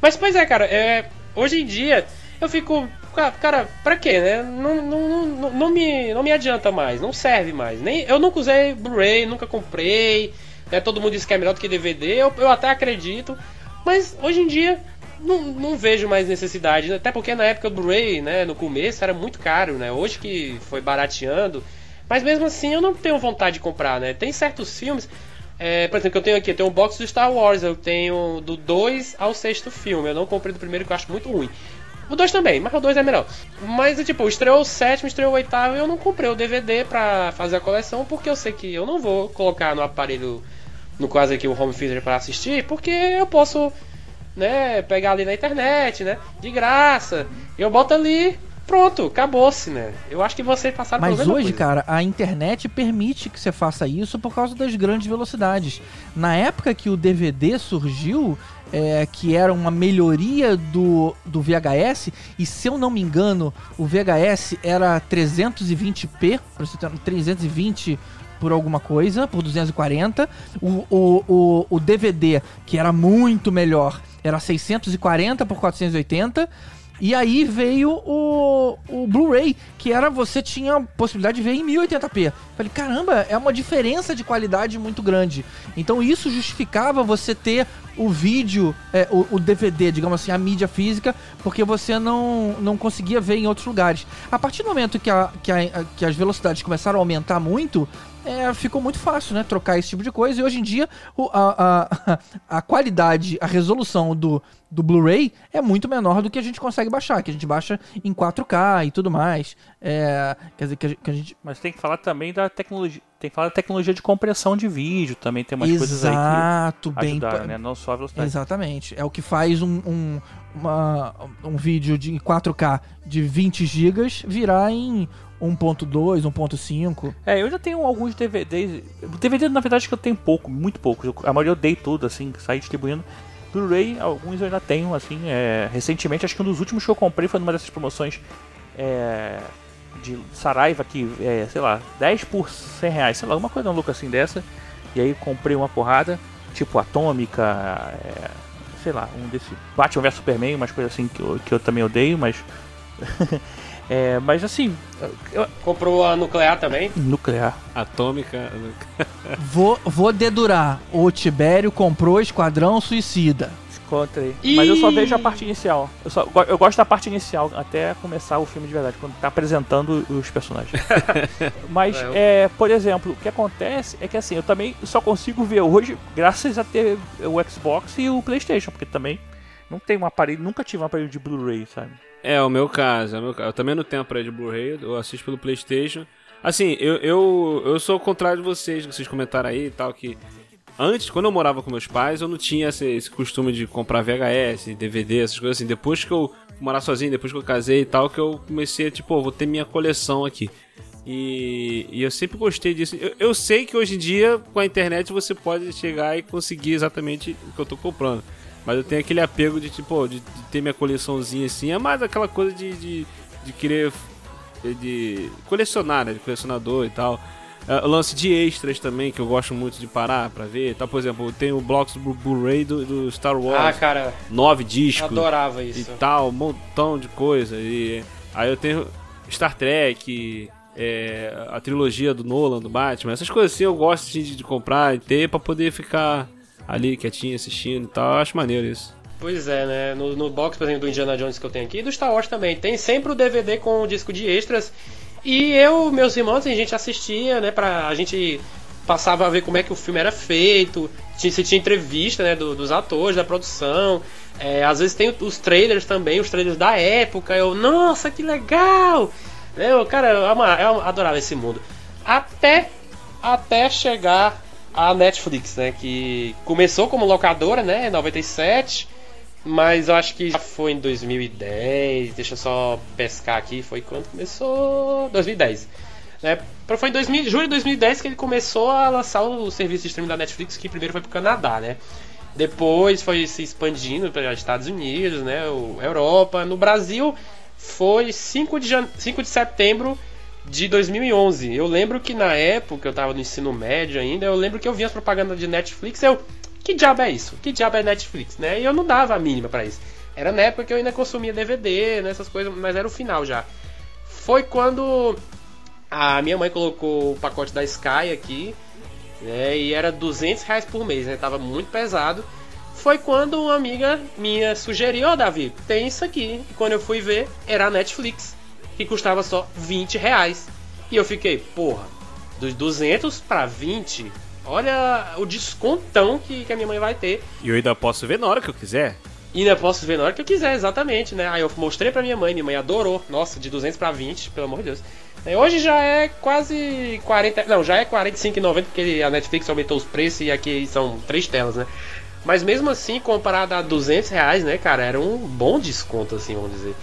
Mas pois é, cara, é, hoje em dia eu fico cara, pra quê, né? Não, não, não, não me, não me adianta mais, não serve mais. Nem, eu nunca usei Blu-ray, nunca comprei. Né? Todo mundo diz que é melhor do que DVD, eu, eu até acredito. Mas hoje em dia não, não vejo mais necessidade. né? Até porque na época o Blu-ray, né, no começo era muito caro, né? Hoje que foi barateando. Mas mesmo assim eu não tenho vontade de comprar, né? Tem certos filmes. é, por exemplo, que eu tenho aqui, eu tenho um box do Star Wars, eu tenho do 2 ao sexto filme. Eu não comprei do primeiro que eu acho muito ruim. O 2 também, mas o 2 é melhor. Mas, tipo, estreou o sétimo, estreou o oitavo e eu não comprei o DVD pra fazer a coleção porque eu sei que eu não vou colocar no aparelho, no caso aqui, o home theater pra assistir, porque eu posso, né, pegar ali na internet, né, de graça. Eu boto ali, pronto, acabou-se, né. Eu acho que vocês passaram Mas hoje, coisa. cara, a internet permite que você faça isso por causa das grandes velocidades. Na época que o DVD surgiu, é, que era uma melhoria do, do VHS, e se eu não me engano, o VHS era 320p, pra você ter- 320 por alguma coisa, por 240. O, o, o, o DVD, que era muito melhor, era 640 por 480. E aí veio o, o Blu-ray, que era você tinha a possibilidade de ver em 1080p. Falei, caramba, é uma diferença de qualidade muito grande. Então isso justificava você ter o vídeo, é, o, o DVD, digamos assim, a mídia física, porque você não, não conseguia ver em outros lugares. A partir do momento que, a, que, a- que as velocidades começaram a aumentar muito, é, ficou muito fácil, né? Trocar esse tipo de coisa. E hoje em dia, a, a, a qualidade, a resolução do, do Blu-ray é muito menor do que a gente consegue baixar, que a gente baixa em 4K e tudo mais. É, quer dizer, que a, que a gente. Mas tem que falar também da tecnologia. Tem que falar da tecnologia de compressão de vídeo também. Tem umas coisas aí Exato, que bem. ajudaram, né? Não só a velocidade. Exatamente. É o que faz um, um, uma- um vídeo de 4K de 20 GB virar em 1.2, 1.5. É, eu já tenho alguns DVDs. DVD, na verdade, que eu tenho pouco, muito poucos. A maioria eu dei tudo, assim, saí distribuindo. Blu-ray, alguns eu ainda tenho, assim, é, recentemente. Acho que um dos últimos que eu comprei foi numa dessas promoções é, de Saraiva, que é, sei lá, 10 por 100 reais, sei lá, uma coisa maluca assim dessa. E aí comprei uma porrada, tipo Atômica, é, sei lá, um desse Batman vs Superman, umas coisas assim que eu, que eu também odeio, mas. é, mas assim, eu- Comprou a nuclear também. nuclear. Atômica. Vou, vou dedurar. O Tibério comprou Esquadrão Suicida. Encontrei. Ih! Mas eu só vejo a parte inicial. Eu, só, eu gosto da parte inicial, até começar o filme de verdade, quando tá apresentando os personagens. Mas, É, é, por exemplo, o que acontece é que assim, eu também só consigo ver hoje graças a ter o Xbox e o Playstation, porque também não tem um aparelho, nunca tive um aparelho de Blu-ray, sabe? É, o meu caso, é o meu caso. Eu também não tenho aparelho de Blu-ray, eu assisto pelo Playstation. Assim, eu, eu, eu sou o contrário de vocês, que vocês comentaram aí e tal, que antes, quando eu morava com meus pais, eu não tinha esse, esse costume de comprar VHS, DVD, essas coisas assim. Depois que eu morar sozinho, depois que eu casei e tal, que eu comecei a, tipo, "Pô, vou ter minha coleção aqui. E, e eu sempre gostei disso. Eu, eu sei que hoje em dia, com a internet, você pode chegar e conseguir exatamente o que eu tô comprando. Mas eu tenho aquele apego de, tipo, de, de ter minha coleçãozinha assim. É mais aquela coisa de, de, de querer de colecionar, né? De colecionador e tal. É, o lance de extras também, que eu gosto muito de parar pra ver. Tá, por exemplo, eu tenho blocos do Blu-ray do, do Star Ah, Wars. cara, nove discos adorava e isso. tal, um montão de coisa. E aí eu tenho Star Trek, é, a trilogia do Nolan, do Batman, essas coisas assim eu gosto de, de comprar e ter pra poder ficar ali quietinho assistindo e tal. Acho maneiro isso. Pois é, né? No, no box, por exemplo, do Indiana Jones que eu tenho aqui, e do Star Wars também, tem sempre o DVD com o disco de extras. E eu, meus irmãos, a gente assistia, né? Pra, a gente passava a ver como é que o filme era feito. Tinha, se tinha entrevista, né? do- dos atores, da produção. É, às vezes tem os trailers também, os trailers da época. Eu, nossa, que legal! Eu, cara, eu, ama- eu adorava esse mundo. Até, até chegar a Netflix, né? Que começou como locadora, né? Em 97. Mas eu acho que já foi em 2010. Deixa eu só pescar aqui. Foi quando começou? 2010. Né? Foi em 2000, julho de 2010 que ele começou a lançar o serviço de streaming da Netflix, que primeiro foi pro Canadá, né? Depois foi se expandindo para Estados Unidos, né? Europa. No Brasil foi 5 de, jan... 5 de setembro de 2011. Eu lembro que na época eu tava no ensino médio ainda, eu lembro que eu via as propagandas de Netflix, eu que diabo é isso? Que diabo é Netflix, né? E eu não dava a mínima pra isso. Era na época que eu ainda consumia DVD, nessas coisas, mas era o final já. Foi quando a minha mãe colocou o pacote da Sky aqui, né? E era 200 reais por mês, né? Tava muito pesado. Foi quando uma amiga minha sugeriu, ó oh, Davi, tem isso aqui. E quando eu fui ver, era a Netflix, que custava só 20 reais. E eu fiquei, porra, dos 200 para 20, olha o descontão que, que a minha mãe vai ter. E eu ainda posso ver na hora que eu quiser. E ainda posso ver na hora que eu quiser, exatamente, né? Aí eu mostrei pra minha mãe, minha mãe adorou. Nossa, de 200 para 20, pelo amor de Deus. É, hoje já é quase 40. Não, já é 45,90 porque a Netflix aumentou os preços e aqui são três telas, né? Mas mesmo assim, comparado a 200 reais, né, cara, era um bom desconto, assim, vamos dizer.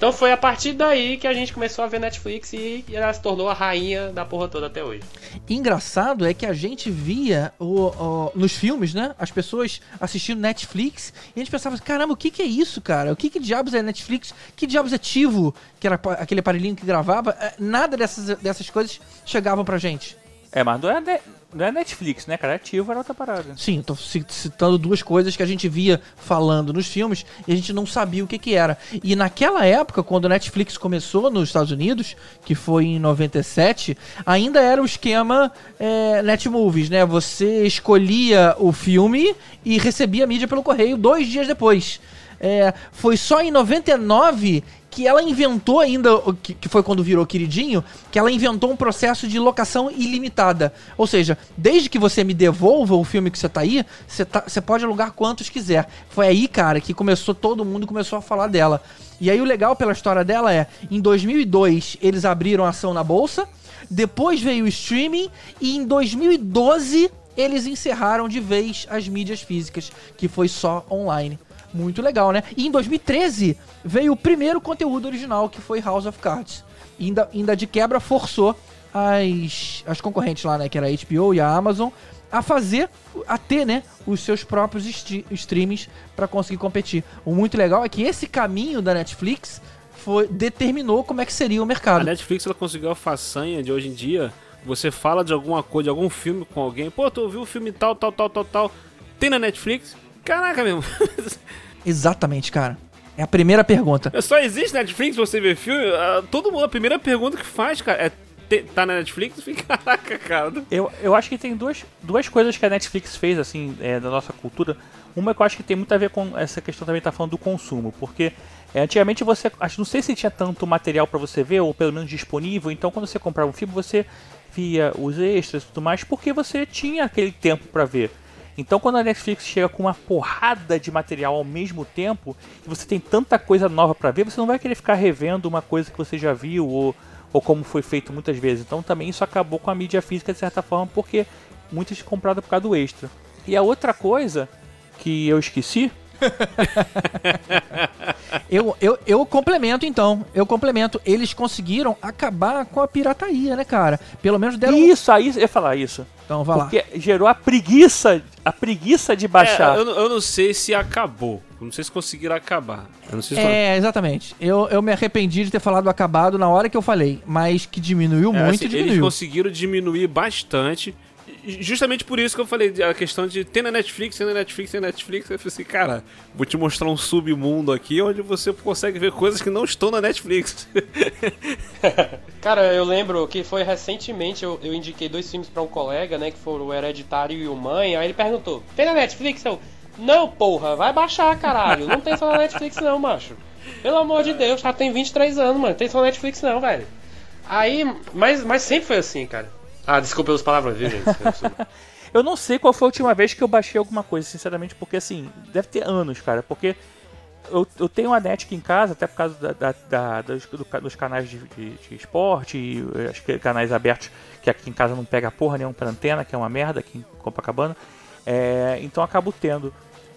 Então foi a partir daí que a gente começou a ver Netflix e ela se tornou a rainha da porra toda até hoje. Engraçado é que a gente via o, o, nos filmes, né? As pessoas assistindo Netflix e a gente pensava, caramba, o que, que é isso, cara? O que, que diabos é Netflix? Que diabos é Tivo? Que era aquele aparelhinho que gravava? É, nada dessas, dessas coisas chegavam pra gente. É, mas não é, não é Netflix, né, cara? Ativo era outra parada. Sim, tô citando duas coisas que a gente via falando nos filmes e a gente não sabia o que que era. E naquela época, quando a Netflix começou nos Estados Unidos, que foi em 97, ainda era o esquema é, Netmovies, né? Você escolhia o filme e recebia a mídia pelo correio dois dias depois. É, foi só em 99 que ela inventou ainda, que foi quando virou queridinho, que ela inventou um processo de locação ilimitada. Ou seja, desde que você me devolva o filme que você tá aí, você, tá, você pode alugar quantos quiser. Foi aí, cara, que começou todo mundo começou a falar dela. E aí o legal pela história dela é, em 2002 eles abriram ação na bolsa, depois veio o streaming e em 2012 eles encerraram de vez as mídias físicas, que foi só online. Muito legal, né? E em 2013 veio o primeiro conteúdo original, que foi House of Cards. Ainda, ainda de quebra forçou as, as concorrentes lá, né? Que era a HBO e a Amazon, a fazer, a ter, né? Os seus próprios streams para conseguir competir. O muito legal é que esse caminho da Netflix foi, determinou como é que seria o mercado. A Netflix ela conseguiu a façanha de hoje em dia. Você fala de alguma coisa, de algum filme com alguém. Pô, tu ouviu o filme tal, tal, tal, tal, tal. Tem na Netflix? Caraca, mesmo. Exatamente, cara. É a primeira pergunta. Só existe Netflix você ver filme? Uh, todo mundo, a primeira pergunta que faz, cara, é tá na Netflix? Caraca, cara. Eu, eu acho que tem duas, duas coisas que a Netflix fez, assim, é, da nossa cultura. Uma que eu acho que tem muito a ver com essa questão também tá falando do consumo, porque é, antigamente você, acho não sei se tinha tanto material para você ver ou pelo menos disponível, então quando você comprava um filme você via os extras e tudo mais, porque você tinha aquele tempo para ver. Então, quando a Netflix chega com uma porrada de material ao mesmo tempo, e você tem tanta coisa nova para ver, você não vai querer ficar revendo uma coisa que você já viu ou, ou como foi feito muitas vezes. Então, também isso acabou com a mídia física de certa forma, porque muitas compraram por causa do extra. E a outra coisa que eu esqueci eu, eu, eu complemento então. Eu complemento. Eles conseguiram acabar com a pirataria, né, cara? Pelo menos deram. Isso, aí eu ia falar isso. Então vai Porque lá. gerou a preguiça, a preguiça de baixar. É, eu, eu, não sei se acabou. Eu não sei se conseguiram acabar. Se é, exatamente. Eu, eu me arrependi de ter falado acabado na hora que eu falei, mas que diminuiu é, muito, assim, diminuiu. Eles conseguiram diminuir bastante justamente por isso que eu falei a questão de ter na Netflix, ter na Netflix, ter na Netflix. Eu falei assim, cara, vou te mostrar um submundo aqui onde você consegue ver coisas que não estão na Netflix. cara, eu lembro que foi recentemente eu, eu indiquei dois filmes para um colega, né, que foram o Hereditário e o Mãe. Aí ele perguntou: tem na Netflix? Eu, não, porra, vai baixar, caralho. Não tem só na Netflix, não, macho. Pelo amor de Deus, já tem 23 anos, mano. Tem só na Netflix, não, velho. Aí, mas, mas sempre foi assim, cara. Ah, desculpa pelas palavras, viu, gente? eu não sei qual foi a última vez que eu baixei alguma coisa, sinceramente, porque assim, deve ter anos, cara, porque eu, eu tenho uma net aqui em casa, até por causa da, da, da dos, dos, canais de, de, de esporte, e acho que canais abertos, que aqui em casa não pega porra nenhuma pra antena, que é uma merda aqui em Copacabana. É, então acabo tendo.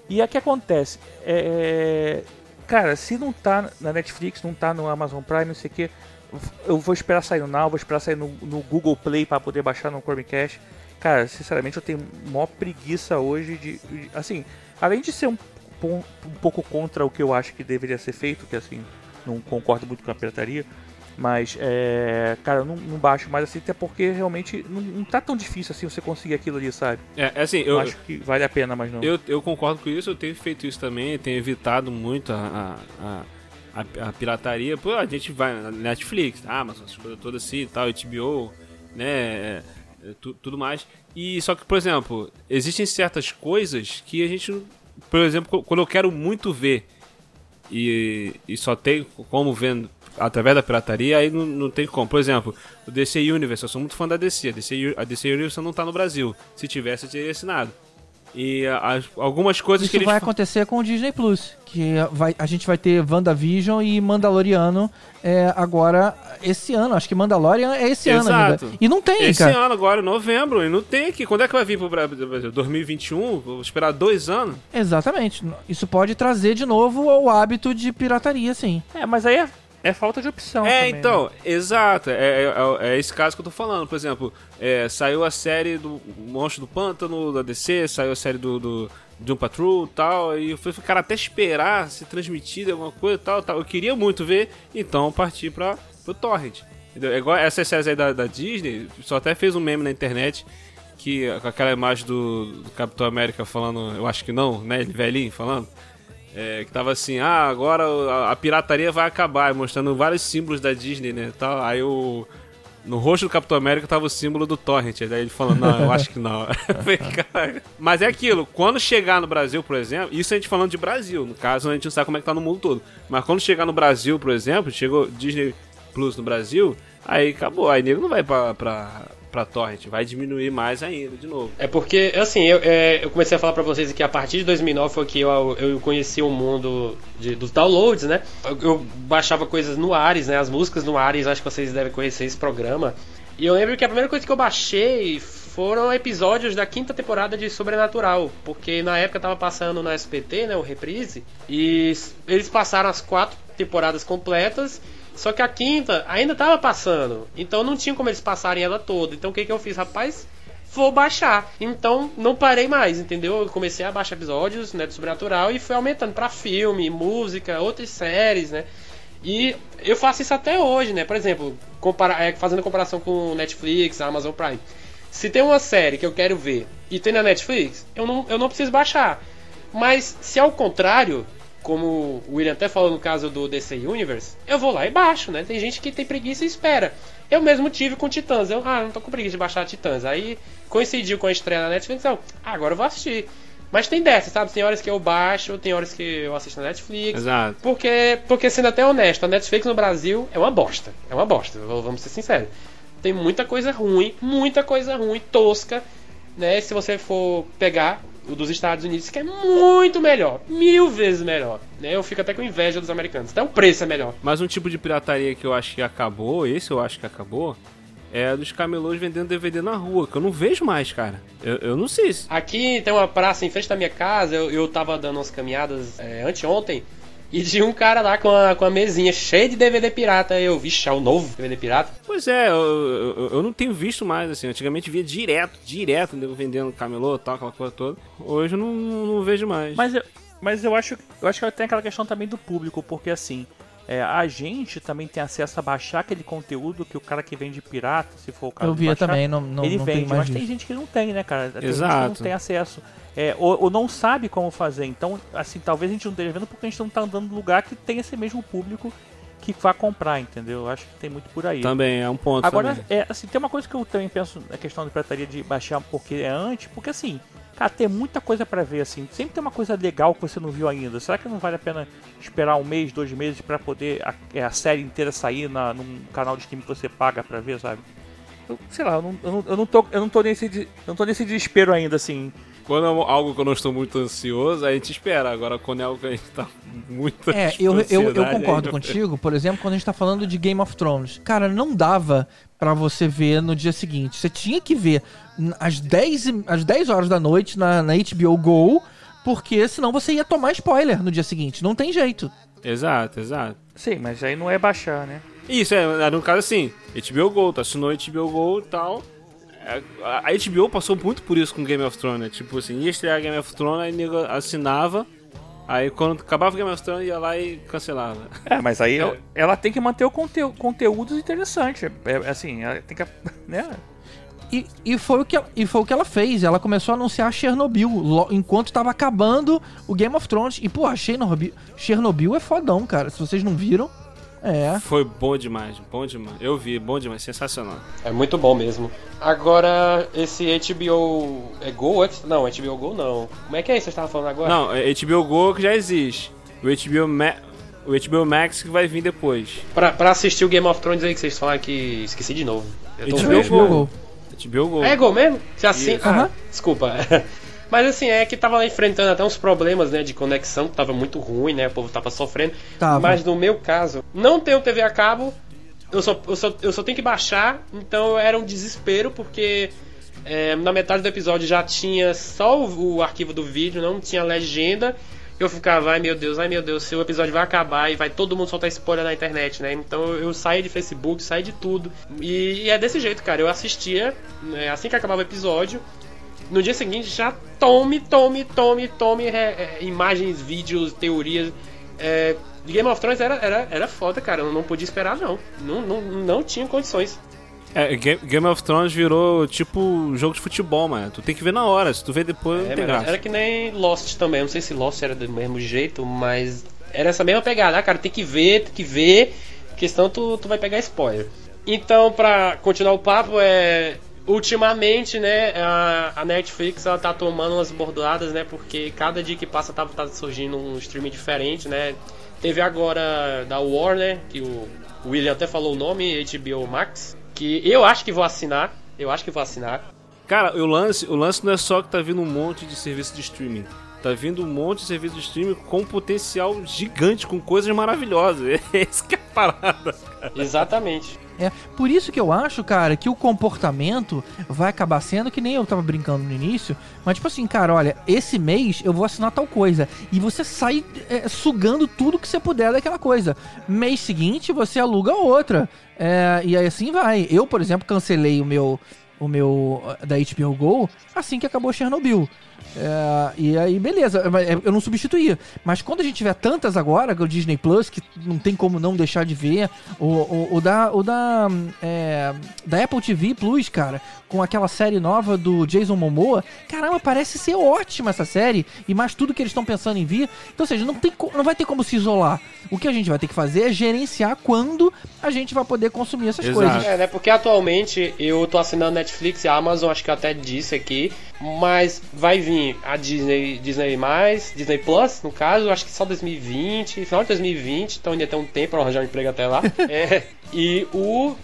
E o que acontece? É, cara, se não tá na Netflix, não tá no Amazon Prime, não sei o que, eu vou esperar sair no Now, vou esperar sair no, no Google Play para poder baixar no Chromecast. Cara, sinceramente eu tenho maior preguiça hoje de, de assim, além de ser um, um, pouco contra o que eu acho que deveria ser feito, que assim, não concordo muito com a pirataria, Mas, é, cara, eu não, não baixo mais assim, até porque realmente não, não tá tão difícil assim você conseguir aquilo ali, sabe? É, é assim, Eu eu, acho que vale a pena, mas não. eu, eu concordo com isso, eu tenho feito isso também, tenho evitado muito a, a, a, a pirataria. Pô, a gente vai na Netflix, Amazon, essas coisas todas assim e tal, HBO, né, é, tu- tudo mais. E só que, por exemplo, existem certas coisas que a gente, por exemplo, quando eu quero muito ver e, e só tem como ver através da pirataria, aí não, não tem como. Por exemplo, o DC Universe, eu sou muito fã da DC. A DC, a DC Universe não tá no Brasil. Se tivesse, eu teria assinado. E as- algumas coisas que Isso eles. vai acontecer com o Disney Plus, que vai, a gente vai ter WandaVision e Mandaloriano é, agora esse ano. Acho que Mandalorian é esse ano Exato. ainda. E não tem, Esse cara. ano agora, em novembro, e não tem aqui. Quando é que vai vir pro Brasil? 2021? Vou esperar dois anos? Exatamente. Isso pode trazer de novo o hábito de pirataria, sim. É, mas aí é, é falta de opção. É, também, então, né? exato. É, é- é esse caso que eu tô falando. Por exemplo, é, saiu a série do Monstro do Pântano, da DC, saiu a série do, do Doom Patrol e tal. E eu falei, cara, até esperar ser transmitida alguma coisa e tal, tal. Eu queria muito ver, então eu parti pra, pro Torrent. Entendeu? É igual essas séries aí da, da Disney, só até fez um meme na internet. Que, com aquela imagem do, do Capitão América falando, eu acho que não, né? Ele velhinho falando. É, que tava assim, ah, agora a, pirataria vai acabar, mostrando vários símbolos da Disney, né? Tal. Aí o. No rosto do Capitão América tava o símbolo do Torrent. Daí ele falando, não, eu acho que não. Mas é aquilo, quando chegar no Brasil, por exemplo, isso a gente falando de Brasil, no caso a gente não sabe como é que tá no mundo todo. Mas quando chegar no Brasil, por exemplo, chegou Disney Plus no Brasil, aí acabou. Aí nego não vai pra, pra, pra Torrent, vai diminuir mais ainda, de novo. É porque, assim, eu, é, eu comecei a falar pra vocês que a partir de 2009 foi que eu, eu conheci o mundo de- dos downloads, né? Eu, eu baixava coisas no Ares, né? As músicas no Ares, acho que vocês devem conhecer esse programa. E eu lembro que a primeira coisa que eu baixei foram episódios da quinta temporada de Sobrenatural, porque na época tava passando na SPT, né, o Reprise, e eles passaram as quatro temporadas completas, só que a quinta ainda tava passando, então não tinha como eles passarem ela toda. Então o que que eu fiz, rapaz? Vou baixar. Então não parei mais, entendeu? Eu comecei a baixar episódios, né, do Sobrenatural e fui aumentando pra filme, música, outras séries, né? E eu faço isso até hoje, né? Por exemplo, compara é, fazendo comparação com Netflix, Amazon Prime. Se tem uma série que eu quero ver e tem na Netflix, eu não, eu não preciso baixar. Mas se ao contrário, como o William até falou no caso do DC Universe, eu vou lá e baixo, né? Tem gente que tem preguiça e espera. Eu mesmo tive com Titãs. Eu, ah, não tô com preguiça de baixar Titãs. Aí coincidiu com a estreia na Netflix, eu, ah, agora eu vou assistir. Mas tem dessas, sabe? Tem horas que eu baixo, tem horas que eu assisto na Netflix. Exato. Porque, porque sendo até honesto, a Netflix no Brasil é uma bosta. É uma bosta, vamos ser sinceros. Tem muita coisa ruim, muita coisa ruim, tosca, né? Se você for pegar o dos Estados Unidos, que é muito melhor, mil vezes melhor. Né? Eu fico até com inveja dos americanos. Até o preço é melhor. Mas um tipo de pirataria que eu acho que acabou, esse eu acho que acabou, é dos camelôs vendendo DVD na rua, que eu não vejo mais, cara. Eu, eu não sei se. Aqui tem uma praça em frente da minha casa, eu, eu tava dando umas caminhadas é, anteontem, e tinha um cara lá com a, com a mesinha cheia de DVD pirata. Eu, vixe, é o novo DVD pirata. Pois é, eu, eu, eu não tenho visto mais, assim. Antigamente via direto, direto, vendendo camelô e tal, aquela coisa toda. Hoje eu não, não vejo mais. Mas eu, mas eu acho, eu acho que tem aquela questão também do público, porque assim, é, a gente também tem acesso a baixar aquele conteúdo que o cara que vende pirata, se for o caso Eu de via baixar, também, não, não, ele não vende, tem mais mas tem gente que não tem, né, cara? Tem gente que Exato. não tem acesso. É, ou, ou não sabe como fazer. Então, assim, talvez a gente não esteja vendo porque a gente não tá andando no lugar que tem esse mesmo público que vai comprar, entendeu? Eu acho que tem muito por aí. Também é um ponto. Agora, também. é, assim, tem uma coisa que eu também penso na questão de pirataria de baixar porque é antes, porque assim, cara, tem muita coisa pra ver, assim, sempre tem uma coisa legal que você não viu ainda. Será que não vale a pena esperar um mês, dois meses pra poder a, é, a série inteira sair na, num canal de streaming que você paga pra ver, sabe? Eu, sei lá, eu não, eu não, eu não tô, eu não tô nesse, eu não tô nesse desespero ainda, assim. Quando é algo que eu não estou muito ansioso, a gente espera. Agora, quando é algo que a gente tá muito É, eu, eu, eu concordo contigo, por exemplo, quando a gente tá falando de Game of Thrones. Cara, não dava pra você ver no dia seguinte. Você tinha que ver às 10, e- às 10 horas da noite na, na HBO Go, porque senão você ia tomar spoiler no dia seguinte. Não tem jeito. Exato, exato. Sim, mas aí não é baixar, né? Isso, é, no caso assim, HBO Go, tu assinou HBO Go e tal. É, A HBO passou muito por isso com Game of Thrones, né? Tipo assim, ia estrear Game of Thrones, aí nego assinava Aí quando acabava o Game of Thrones, ia lá e cancelava. É, mas aí ela tem que manter o conte conteúdos interessantes. É, assim, ela tem que. Né? E, e, foi o que ela, e foi o que ela fez. Ela começou a anunciar Chernobyl lo- enquanto tava acabando o Game of Thrones. E, pô, Chernobyl, Chernobyl é fodão, cara. Se vocês não viram, é. Foi bom demais, bom demais. Eu vi, bom demais, sensacional. É muito bom mesmo. Agora, esse HBO. É Go? Não, HBO Go não. Como é que é isso que você tava falando agora? Não, é HBO Go que já existe. O HBO, Ma o HBO Max que vai vir depois. Pra, pra assistir o Game of Thrones aí que vocês falaram que. Esqueci de novo. Eu tô HBO velho. Go. HBO Go. É Go mesmo? Já assim. Isso. Ah, Aham. Desculpa. Mas assim, é que tava enfrentando até uns problemas, né, de conexão, que tava muito ruim, né? O povo tava sofrendo. Tava. Mas no meu caso, não tenho TV a cabo, eu só, eu só, eu só tenho que baixar, então era um desespero, porque é, na metade do episódio já tinha só o, o arquivo do vídeo, não tinha legenda. Eu ficava, ai meu Deus, ai meu Deus, se o episódio vai acabar e vai todo mundo soltar spoiler na internet, né? Então eu, eu saí de Facebook, saí de tudo. E, e é desse jeito, cara. Eu assistia, né, assim que acabava o episódio, no dia seguinte já tome, tome, tome, tome é, é, imagens, vídeos, teorias. É, Game of Thrones era, era, era foda, cara. Eu não podia esperar, não. Não, não, não tinha condições. É, Ga- Game of Thrones virou tipo jogo de futebol, mano. Tu tem que ver na hora, se tu vê depois não É, tem mano, graça. era que nem Lost também. Eu não sei se Lost era do mesmo jeito, mas era essa mesma pegada. Ah, cara, tem que ver, tem que ver, porque senão tu, tu vai pegar spoiler. Então, pra continuar o papo, é. Ultimamente, né, a, a Netflix ela tá tomando umas bordoadas, né, porque cada dia que passa tá, tá surgindo um streaming diferente, né. Teve agora da Warner, que o William até falou o nome, HBO Max, que eu acho que vou assinar. Eu acho que vou assinar. Cara, o lance, o lance não é só que tá vindo um monte de serviço de streaming. Tá vindo um monte de serviço de streaming com potencial gigante, com coisas maravilhosas. Esse que é a parada. Exatamente. É, por isso que eu acho, cara, que o comportamento vai acabar sendo que nem eu tava brincando no início, mas tipo assim, cara, olha, esse mês eu vou assinar tal coisa e você sai é, sugando tudo que você puder daquela coisa. Mês seguinte você aluga outra é, e aí assim vai. Eu, por exemplo, cancelei o meu o meu da HBO Go assim que acabou Chernobyl. É, e aí, beleza, é, eu não substituía. Mas quando a gente tiver tantas agora, o Disney Plus, que não tem como não deixar de ver, o, o, o da, o da, é, da Apple TV Plus, cara, com aquela série nova do Jason Momoa, caramba, parece ser ótima essa série, e mais tudo que eles estão pensando em vir. Então, ou seja, não, tem, não vai ter como se isolar. O que a gente vai ter que fazer é gerenciar quando a gente vai poder consumir essas Exato. coisas. É, né? Porque atualmente eu tô assinando Netflix e a Amazon, acho que eu até disse aqui, mas vai vir a Disney, Disney mais, Disney Plus, no caso, acho que só 2020, final de 2020, então ainda tem um tempo pra arranjar um emprego até lá. É, e o,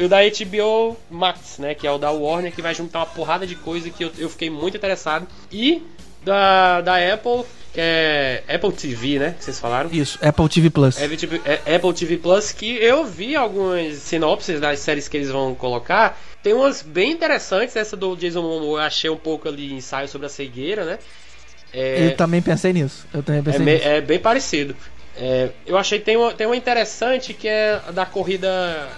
o da HBO Max, né? Que é o da Warner, que vai juntar uma porrada de coisa que eu, eu fiquei muito interessado. E da, da Apple, é Apple TV, né? Que vocês falaram. Isso, Apple TV Plus. Apple TV, é- Apple TV Plus, que eu vi algumas sinopses das séries que eles vão colocar. Tem umas bem interessantes. Essa do Jason Momoa eu achei um pouco ali ensaio sobre a cegueira, né? É, Eu também pensei nisso. Eu também é, pensei me- nisso. é bem parecido. É, eu achei que tem uma, tem uma interessante que é a da corrida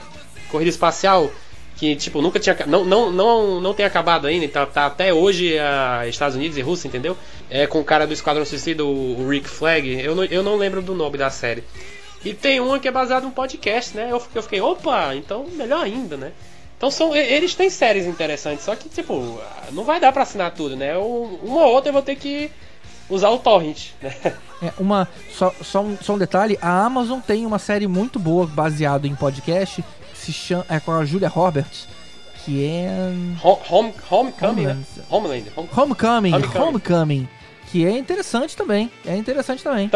corrida espacial que tipo nunca tinha não não não, não tem acabado ainda tá, tá até hoje a Estados Unidos e Rússia entendeu? É com o cara do Esquadrão Suicida o, Rick Flag. Eu não, eu não lembro do nome da série. E tem uma que é baseada num podcast né? Eu, eu fiquei opa então melhor ainda né? Então são eles têm séries interessantes só que tipo não vai dar pra assinar tudo né? Uma ou outra eu vou ter que usar o torrent né? É, uma, só, só, um, só um detalhe, a Amazon tem uma série muito boa baseada em podcast se chama, é com a Julia Roberts, que é Home, home, homecoming, né? Homeland. Homeland. Home... Homecoming, Homecoming. Homecoming, que é interessante também, é interessante também.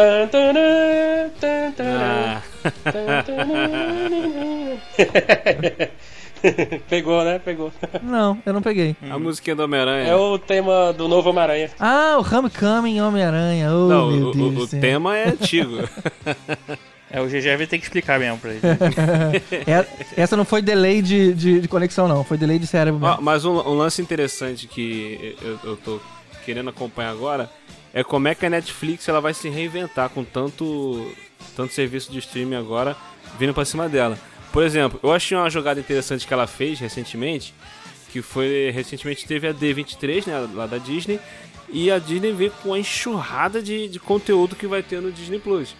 Ah. Pegou, né? Pegou. Não, eu não peguei. a musiquinha do Homem-Aranha. É o tema do novo Homem-Aranha. Ah, o Homecoming Homem-Aranha, oh Não, meu o, Deus o- o tema é antigo. É, o GG vai ter que explicar mesmo pra ele. É- essa não foi delay de, de, de conexão não, foi delay de cérebro mesmo. mas um, um lance interessante que eu, eu tô querendo acompanhar agora é como é que a Netflix ela vai se reinventar com tanto, tanto serviço de streaming agora vindo pra cima dela. Por exemplo, eu achei uma jogada interessante que ela fez recentemente, que foi recentemente teve a D23, né, lá da Disney, E a Disney veio com uma enxurrada de, de conteúdo que vai ter no Disney Plus.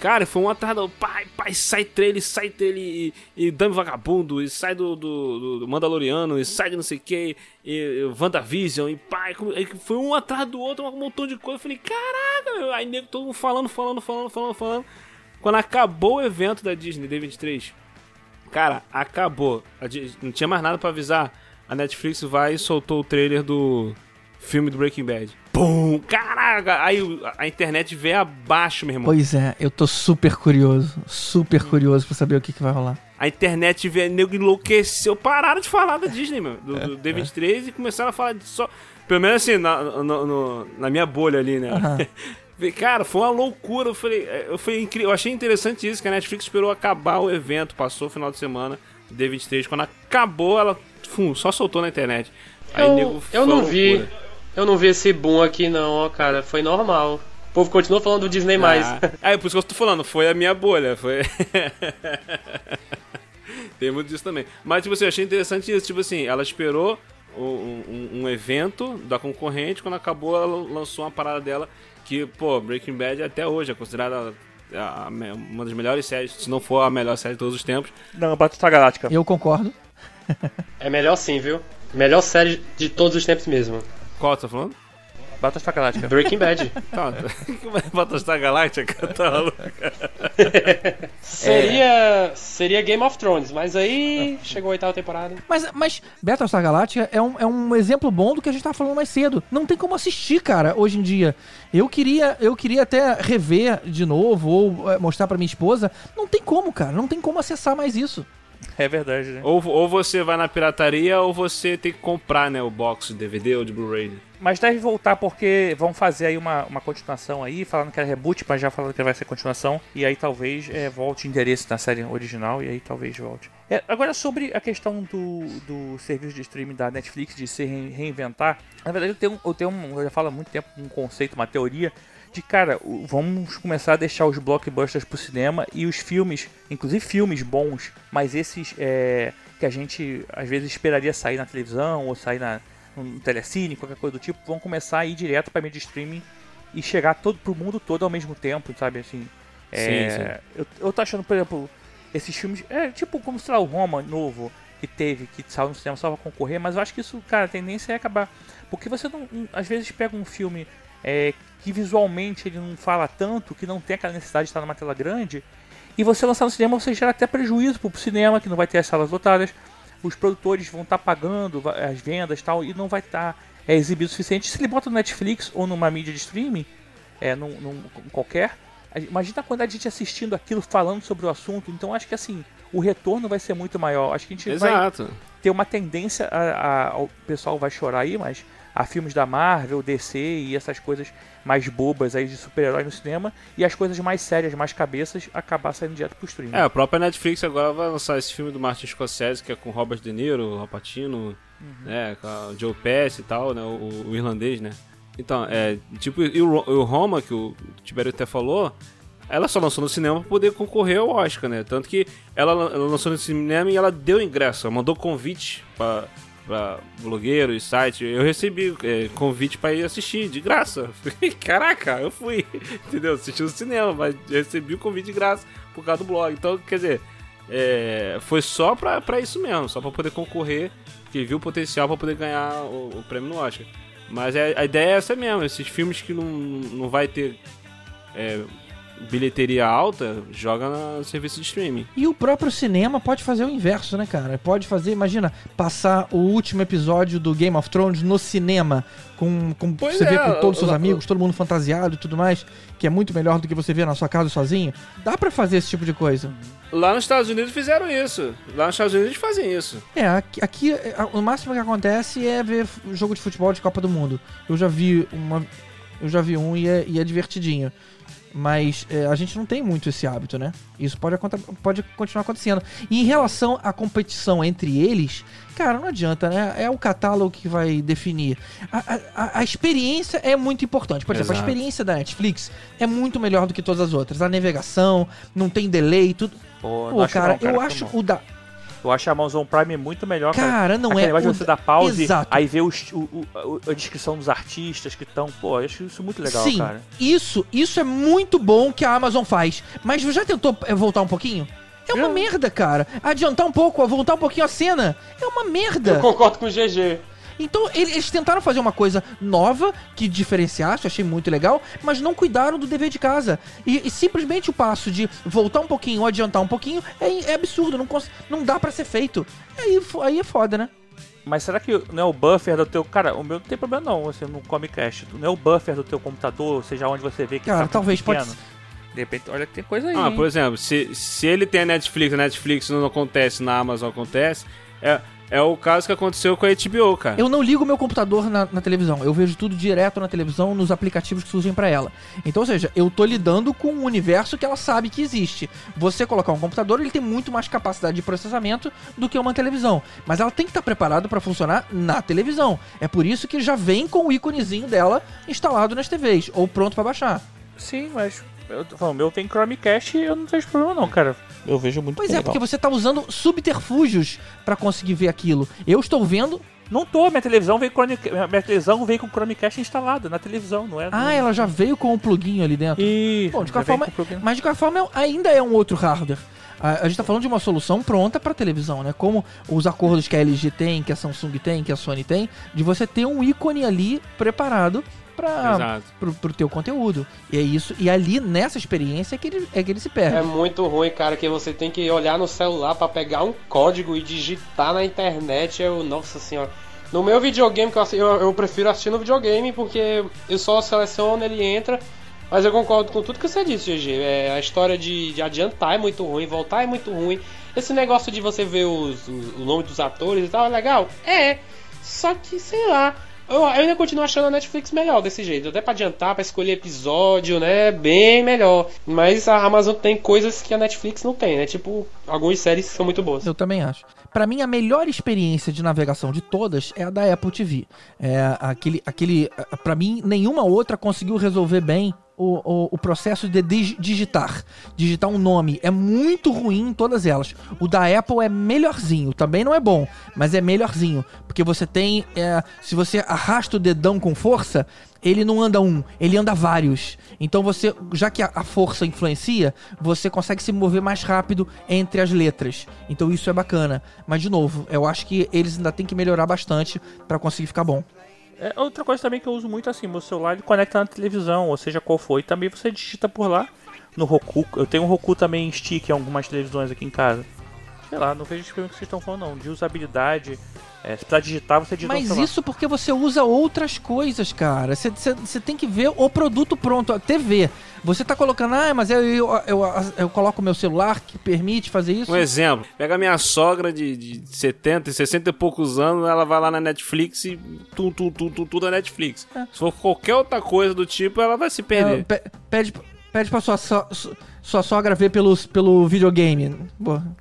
Cara, foi um atrás do pai, pai, sai trailer, sai trailer e, e Dame Vagabundo, e sai do, do, do Mandaloriano, e sai de não sei o que, e, WandaVision, e pai, foi um atrás do outro, um montão de coisa. Eu falei, caraca, aí nego todo mundo falando, falando, falando, falando, falando. Quando acabou o evento da Disney D23, cara, acabou. Não tinha mais nada pra avisar. A Netflix vai e soltou o trailer do filme do Breaking Bad. Pum! Caraca! Aí a internet veio abaixo, meu irmão. Pois é, eu tô super curioso, super curioso pra saber o que, que vai rolar. A internet veio, nego enlouqueceu, pararam de falar da Disney, meu, do, do D23 e começaram a falar de só. Pelo menos assim, na, no- no- na minha bolha ali, né? Falei, Cara, foi uma loucura. Eu falei, eu, falei, incri- eu achei interessante isso, que a Netflix esperou acabar o evento, passou o final de semana do D23. Quando acabou, ela fum, só soltou na internet. Aí, nego, Eu, foi eu não uma vi. Eu não vi esse boom aqui não, ó, cara. Foi normal. O povo continuou falando do Disney mais. Ah, é por isso que eu tô falando, foi a minha bolha, foi. Tem muito disso também. Mas, tipo assim, eu achei interessante isso. Tipo assim, ela esperou um, um- um evento da concorrente, quando acabou, ela lançou uma parada dela que, pô, Breaking Bad até hoje é considerada a- a uma das melhores séries, se não for a melhor série de todos os tempos. Não, Battlestar Galáctica. Eu concordo. É melhor sim, viu? Melhor série de todos os tempos mesmo. Qual você tá falando? Battlestar Galáctica. Breaking Bad. Tá, como é Battlestar Galáctica? Tá maluco? seria. Seria Game of Thrones, mas aí chegou a oitava temporada. Mas, mas Battlestar Galactica é um, é um exemplo bom do que a gente tava falando mais cedo. Não tem como assistir, cara, hoje em dia. Eu queria, eu queria até rever de novo ou eh, mostrar pra minha esposa. Não tem como, cara. Não tem como acessar mais isso. É verdade, né? Ou, ou você vai na pirataria ou você tem que comprar, né, o box de DVD ou de Blu-ray. Mas deve voltar porque vão fazer aí uma, uma continuação aí, falando que era reboot, mas já falando que vai ser continuação. E aí talvez é, volte interesse na série original e aí talvez volte. É, agora sobre a questão do, do serviço de streaming da Netflix de se re- reinventar. Na verdade eu tenho, eu tenho um, eu já falo há muito tempo um conceito, uma teoria de cara, vamos começar a deixar os blockbusters pro cinema e os filmes, inclusive filmes bons, mas esses é, que a gente às vezes esperaria sair na televisão ou sair na, no telecine, qualquer coisa do tipo, vão começar a ir direto pra mídia streaming e chegar todo pro mundo todo ao mesmo tempo, sabe assim. É, Sim, sim. Eu, eu tô achando, por exemplo, esses filmes, é tipo como sei lá, o Roma novo que teve, que saiu no cinema só pra concorrer, mas eu acho que isso, cara, a tendência é acabar. Porque você não, não- às vezes pega um filme é, que visualmente ele não fala tanto, que não tem aquela necessidade de estar numa tela grande, e você lançar no cinema, você gera até prejuízo pro cinema, que não vai ter as salas lotadas, os produtores vão estar pagando va- as vendas e tal, e não vai estar é, exibido o suficiente. Se ele bota no Netflix ou numa mídia de streaming, é, num, num- qualquer, imagina a quantidade de gente assistindo aquilo, falando sobre o assunto, então acho que assim, o retorno vai ser muito maior. Acho que a gente vai Exato. ter uma tendência a, a- o pessoal vai chorar aí, mas a filmes da Marvel, DC e essas coisas mais bobas aí de super-herói no cinema e as coisas mais sérias, mais cabeças acabar saindo direto pro streaming. É, a própria Netflix agora vai lançar esse filme do Martin Scorsese, que é com Robert De Niro, Al Pacino, né, com Joe Pesci e tal, né, o, o irlandês, né. Então, é, tipo, e o, o Roma, que o Tibério até falou, ela só lançou no cinema pra poder concorrer ao Oscar, né, tanto que ela, ela lançou no cinema e ela deu ingresso, ela mandou convite pra, pra blogueiros, site, eu recebi é, convite pra ir assistir, de graça. Caraca, eu fui, entendeu, assisti no cinema, mas recebi o convite de graça por causa do blog, então, quer dizer... É, foi só pra, pra isso mesmo, só pra poder concorrer, que viu o potencial pra poder ganhar o, o prêmio no Oscar. Mas é- a ideia é essa mesmo, esses filmes que não, não vai ter é, bilheteria alta, joga no serviço de streaming. E o próprio cinema pode fazer o inverso, né, cara? Pode fazer, imagina, passar o último episódio do Game of Thrones no cinema, com, com Pois você é, vê com todos os seus eu- amigos, todo mundo fantasiado e tudo mais, que é muito melhor do que você ver na sua casa sozinho. Dá pra fazer esse tipo de coisa. Lá nos Estados Unidos fizeram isso. Lá nos Estados Unidos eles fazem isso. É, aqui, aqui, é, o máximo que acontece é ver jogo de futebol de Copa do Mundo. Eu já vi uma. Eu já vi um e é, e é divertidinho. Mas é, a gente não tem muito esse hábito, né? Isso pode, pode continuar acontecendo. E em relação à competição entre eles, cara, não adianta, né? É o catálogo que vai definir. A, a- a- a experiência é muito importante. Por exemplo, a Exato. experiência da Netflix é muito melhor do que todas as outras. A navegação, não tem delay, tudo. Pô, Pô, cara, não, eu acho o da. Eu acho a Amazon Prime muito melhor, cara. Cara, não Aquele é. negócio o- de você dar pause, Exato. aí ver os, o- o- a descrição dos artistas que estão. Pô, eu acho isso muito legal, Sim, cara. isso, isso é muito bom que a Amazon faz. Mas já tentou é, voltar um pouquinho? É uma Já. merda, cara. Adiantar um pouco, voltar um pouquinho a cena. É uma merda. Eu concordo com o GG. Então ele- eles tentaram fazer uma coisa nova que diferenciasse, achei muito legal, mas não cuidaram do dever de casa. E, e simplesmente o passo de voltar um pouquinho ou adiantar um pouquinho é, é absurdo, não, não dá pra ser feito. Aí, aí é foda, né? Mas será que não é o buffer do teu. Cara, o meu não tem problema não, você não come cache. Não é o buffer do teu computador, seja onde você vê que Cara, tá talvez pode pequeno. De repente, olha que tem coisa aí. Ah, hein? por exemplo, se, se ele tem a Netflix, a Netflix não acontece, na Amazon acontece, é, é o caso que aconteceu com a HBO, cara. Eu não ligo meu computador na, na televisão, eu vejo tudo direto na televisão, nos aplicativos que surgem pra ela. Então, ou seja, eu tô lidando com um universo que ela sabe que existe. Você colocar um computador, ele tem muito mais capacidade de processamento do que uma televisão. Mas ela tem que estar preparada pra funcionar na televisão. É por isso que já vem com o íconezinho dela instalado nas TVs, ou pronto pra baixar. Sim, mas. Eu tô falando, o meu tem Chromecast e eu não vejo problema não, cara. Eu vejo muito Pois é, legal. porque você tá usando subterfúgios pra conseguir ver aquilo. Eu estou vendo. Não tô, minha televisão veio com minha televisão veio com o Chromecast instalada na televisão, não é? Ah, ela já veio com o pluguinho ali dentro. Isso. Bom, de qualquer forma, com o programa. mas de qualquer forma é- ainda é um outro hardware. A, a gente tá falando de uma solução pronta para televisão, né? Como os acordos que a LG tem, que a Samsung tem, que a Sony tem, de você ter um ícone ali preparado para pro teu conteúdo. E é isso. E ali nessa experiência é que ele, é que ele se perde. É muito ruim, cara, que você tem que olhar no celular pra pegar um código e digitar na internet. Eu, nossa senhora. No meu videogame, que eu, eu, eu prefiro assistir no videogame porque eu só seleciono, ele entra. Mas eu concordo com tudo que você disse, GG. É, a história de, de adiantar é muito ruim, voltar é muito ruim. Esse negócio de você ver os, os- o nome dos atores e tal é legal? É. Só que, sei lá. Eu, eu ainda continuo achando a Netflix melhor desse jeito. Até pra adiantar, pra escolher episódio, né? Bem melhor. Mas a Amazon tem coisas que a Netflix não tem, né? Tipo, algumas séries são muito boas. Eu também acho. Pra mim, a melhor experiência de navegação de todas é a da Apple TV. É aquele, aquele, para mim, nenhuma outra conseguiu resolver bem o, o, o processo de dig- digitar. Digitar um nome é muito ruim em todas elas. O da Apple é melhorzinho, também não é bom, mas é melhorzinho, porque você tem, é, se você arrasta o dedão com força, ele não anda um, ele anda vários. Então você, já que a, a força influencia, você consegue se mover mais rápido entre as letras. Então isso é bacana. Mas de novo, eu acho que eles ainda têm que melhorar bastante pra conseguir ficar bom. É, outra coisa também que eu uso muito assim, meu celular ele conecta na televisão, ou seja qual for, e também você digita por lá no Roku. Eu tenho um Roku também em stick em algumas televisões aqui em casa. Sei lá, não vejo que vocês estão falando não, de usabilidade. É, se precisar digitar, você digita Mas isso porque você usa outras coisas, cara. Você- Você você tem que ver o produto pronto, a TV. Você tá colocando, ah, mas eu, eu, eu, eu coloco meu celular que permite fazer isso. Um exemplo, pega minha sogra de, de 70, 60 e poucos anos, ela vai lá na Netflix e tum, tum, tum, tum, tudo é Netflix. Se for qualquer outra coisa do tipo, ela vai se É, perder. pe- pede, pede pra sua, so- sua sogra ver pelos, pelo videogame.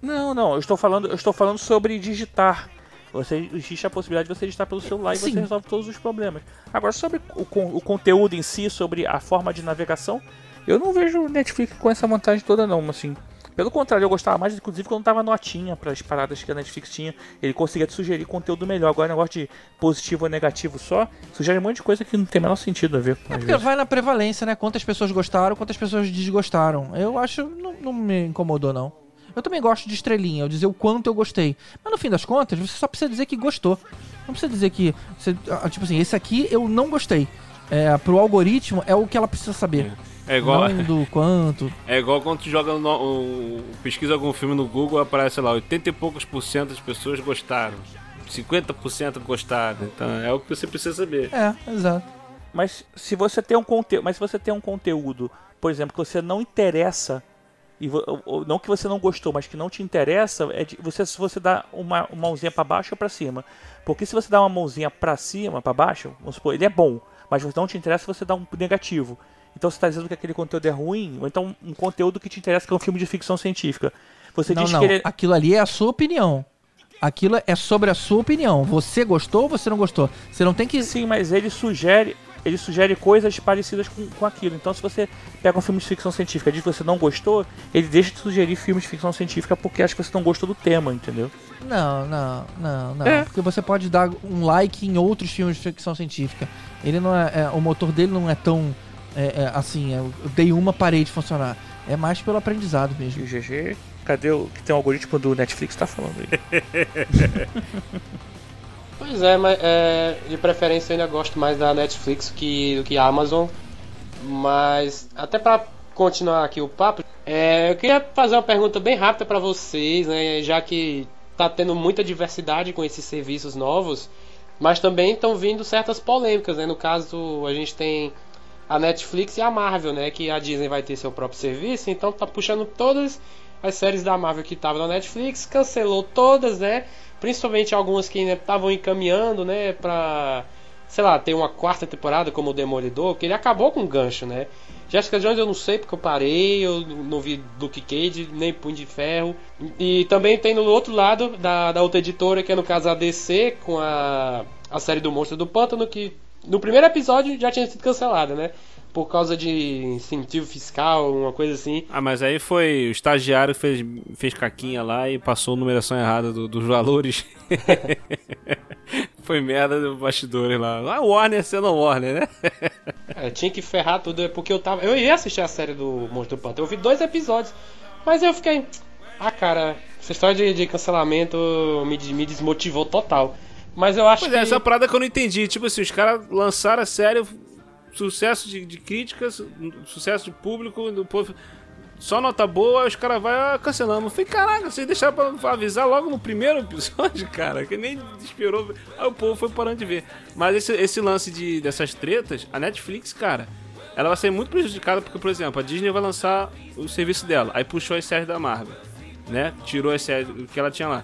Não, não, eu estou falando, eu estou falando sobre digitar. Você existe a possibilidade de você digitar pelo celular e Sim. você resolve todos os problemas. Agora, sobre o, o conteúdo em si, sobre a forma de navegação, eu não vejo o Netflix com essa vantagem toda, não. Assim, pelo contrário, eu gostava mais, inclusive, quando tava notinha para as paradas que a Netflix tinha. Ele conseguia te sugerir conteúdo melhor. Agora, negócio de positivo ou negativo só, sugere um monte de coisa que não tem o menor sentido a ver. É porque vezes. vai na prevalência, né? Quantas pessoas gostaram, quantas pessoas desgostaram. Eu acho, não, não me incomodou, não. Eu também gosto de estrelinha, eu dizer o quanto eu gostei. Mas no fim das contas, você só precisa dizer que gostou. Não precisa dizer que. você- ah, tipo assim, esse aqui eu não gostei. É, pro algoritmo é o que ela precisa saber. É igual, Não do quanto. é igual quando tu joga no, o- pesquisa algum filme no Google, aparece lá, 80 e poucos por cento das pessoas gostaram. 50% gostaram. Então é o que você precisa saber. É, exato. Mas se você tem um conteúdo, mas se você tem um conteúdo, por exemplo, que você não interessa e não que você não gostou, mas que não te interessa, é de, você se você dá uma, uma mãozinha para baixo ou para cima. Porque se você dá uma mãozinha para cima, para baixo, vamos supor, ele é bom, mas você não te interessa, você dá um negativo. Então você está dizendo que aquele conteúdo é ruim, ou então um conteúdo que te interessa que é um filme de ficção científica. Você não, diz não. que ele é- Aquilo ali é a sua opinião. Aquilo é sobre a sua opinião. Você gostou ou você não gostou? Você não tem que. Sim, mas ele sugere. ele sugere coisas parecidas com, com aquilo. Então, se você pega um filme de ficção científica e diz que você não gostou, ele deixa de sugerir filmes de ficção científica porque acha que você não gostou do tema, entendeu? Não, não, não, não. É. Porque você pode dar um like em outros filmes de ficção científica. Ele não é, é- o motor dele não é tão é, é, assim, é, eu dei uma parede funcionar. É mais pelo aprendizado E mesmo. o GG, cadê o que tem um algoritmo do Netflix tá falando aí? Pois é, mas é, de preferência eu ainda gosto mais da Netflix que, do que a Amazon. Mas até pra continuar aqui o papo, é, eu queria fazer uma pergunta bem rápida pra vocês, né? Já que tá tendo muita diversidade com esses serviços novos, mas também estão vindo certas polêmicas, né? No caso, a gente tem a Netflix e a Marvel, né? Que a Disney vai ter seu próprio serviço, então tá puxando todas as séries da Marvel que estavam na Netflix, cancelou todas, né? Principalmente algumas que estavam encaminhando, né? Pra, sei lá, ter uma quarta temporada como o Demolidor, que ele acabou com o gancho, né? Jessica Jones eu não sei porque eu parei, eu não vi Luke Cage, nem Punho de Ferro. E também tem no outro lado da, da outra editora, que é no caso a DC, com a, a série do Monstro do Pântano, que no primeiro episódio já tinha sido cancelada, né? Por causa de incentivo fiscal, uma coisa assim. Ah, mas aí foi o estagiário fez, fez caquinha lá e passou a numeração errada do- dos valores. foi merda do bastidores lá. Ah, Warner sendo Warner, né? É, tinha que ferrar tudo, é porque eu tava. Eu ia assistir a série do Monstro Pântano, eu vi dois episódios, mas eu fiquei. Ah, cara, essa história de, de cancelamento me, me desmotivou total. Mas eu acho Pois que. é, essa parada que eu não entendi. Tipo assim, os caras lançaram a série, sucesso de, de críticas, sucesso de público, do povo. Só nota boa, aí os caras vão ah, cancelando. Eu falei, caraca, vocês deixaram pra, pra avisar logo no primeiro episódio, cara, que nem esperou. Aí o povo foi parando de ver. Mas esse, esse lance de, dessas tretas, a Netflix, cara, ela vai ser muito prejudicada porque, por exemplo, a Disney vai lançar o serviço dela, aí puxou as séries da Marvel né? Tirou esse o que ela tinha lá.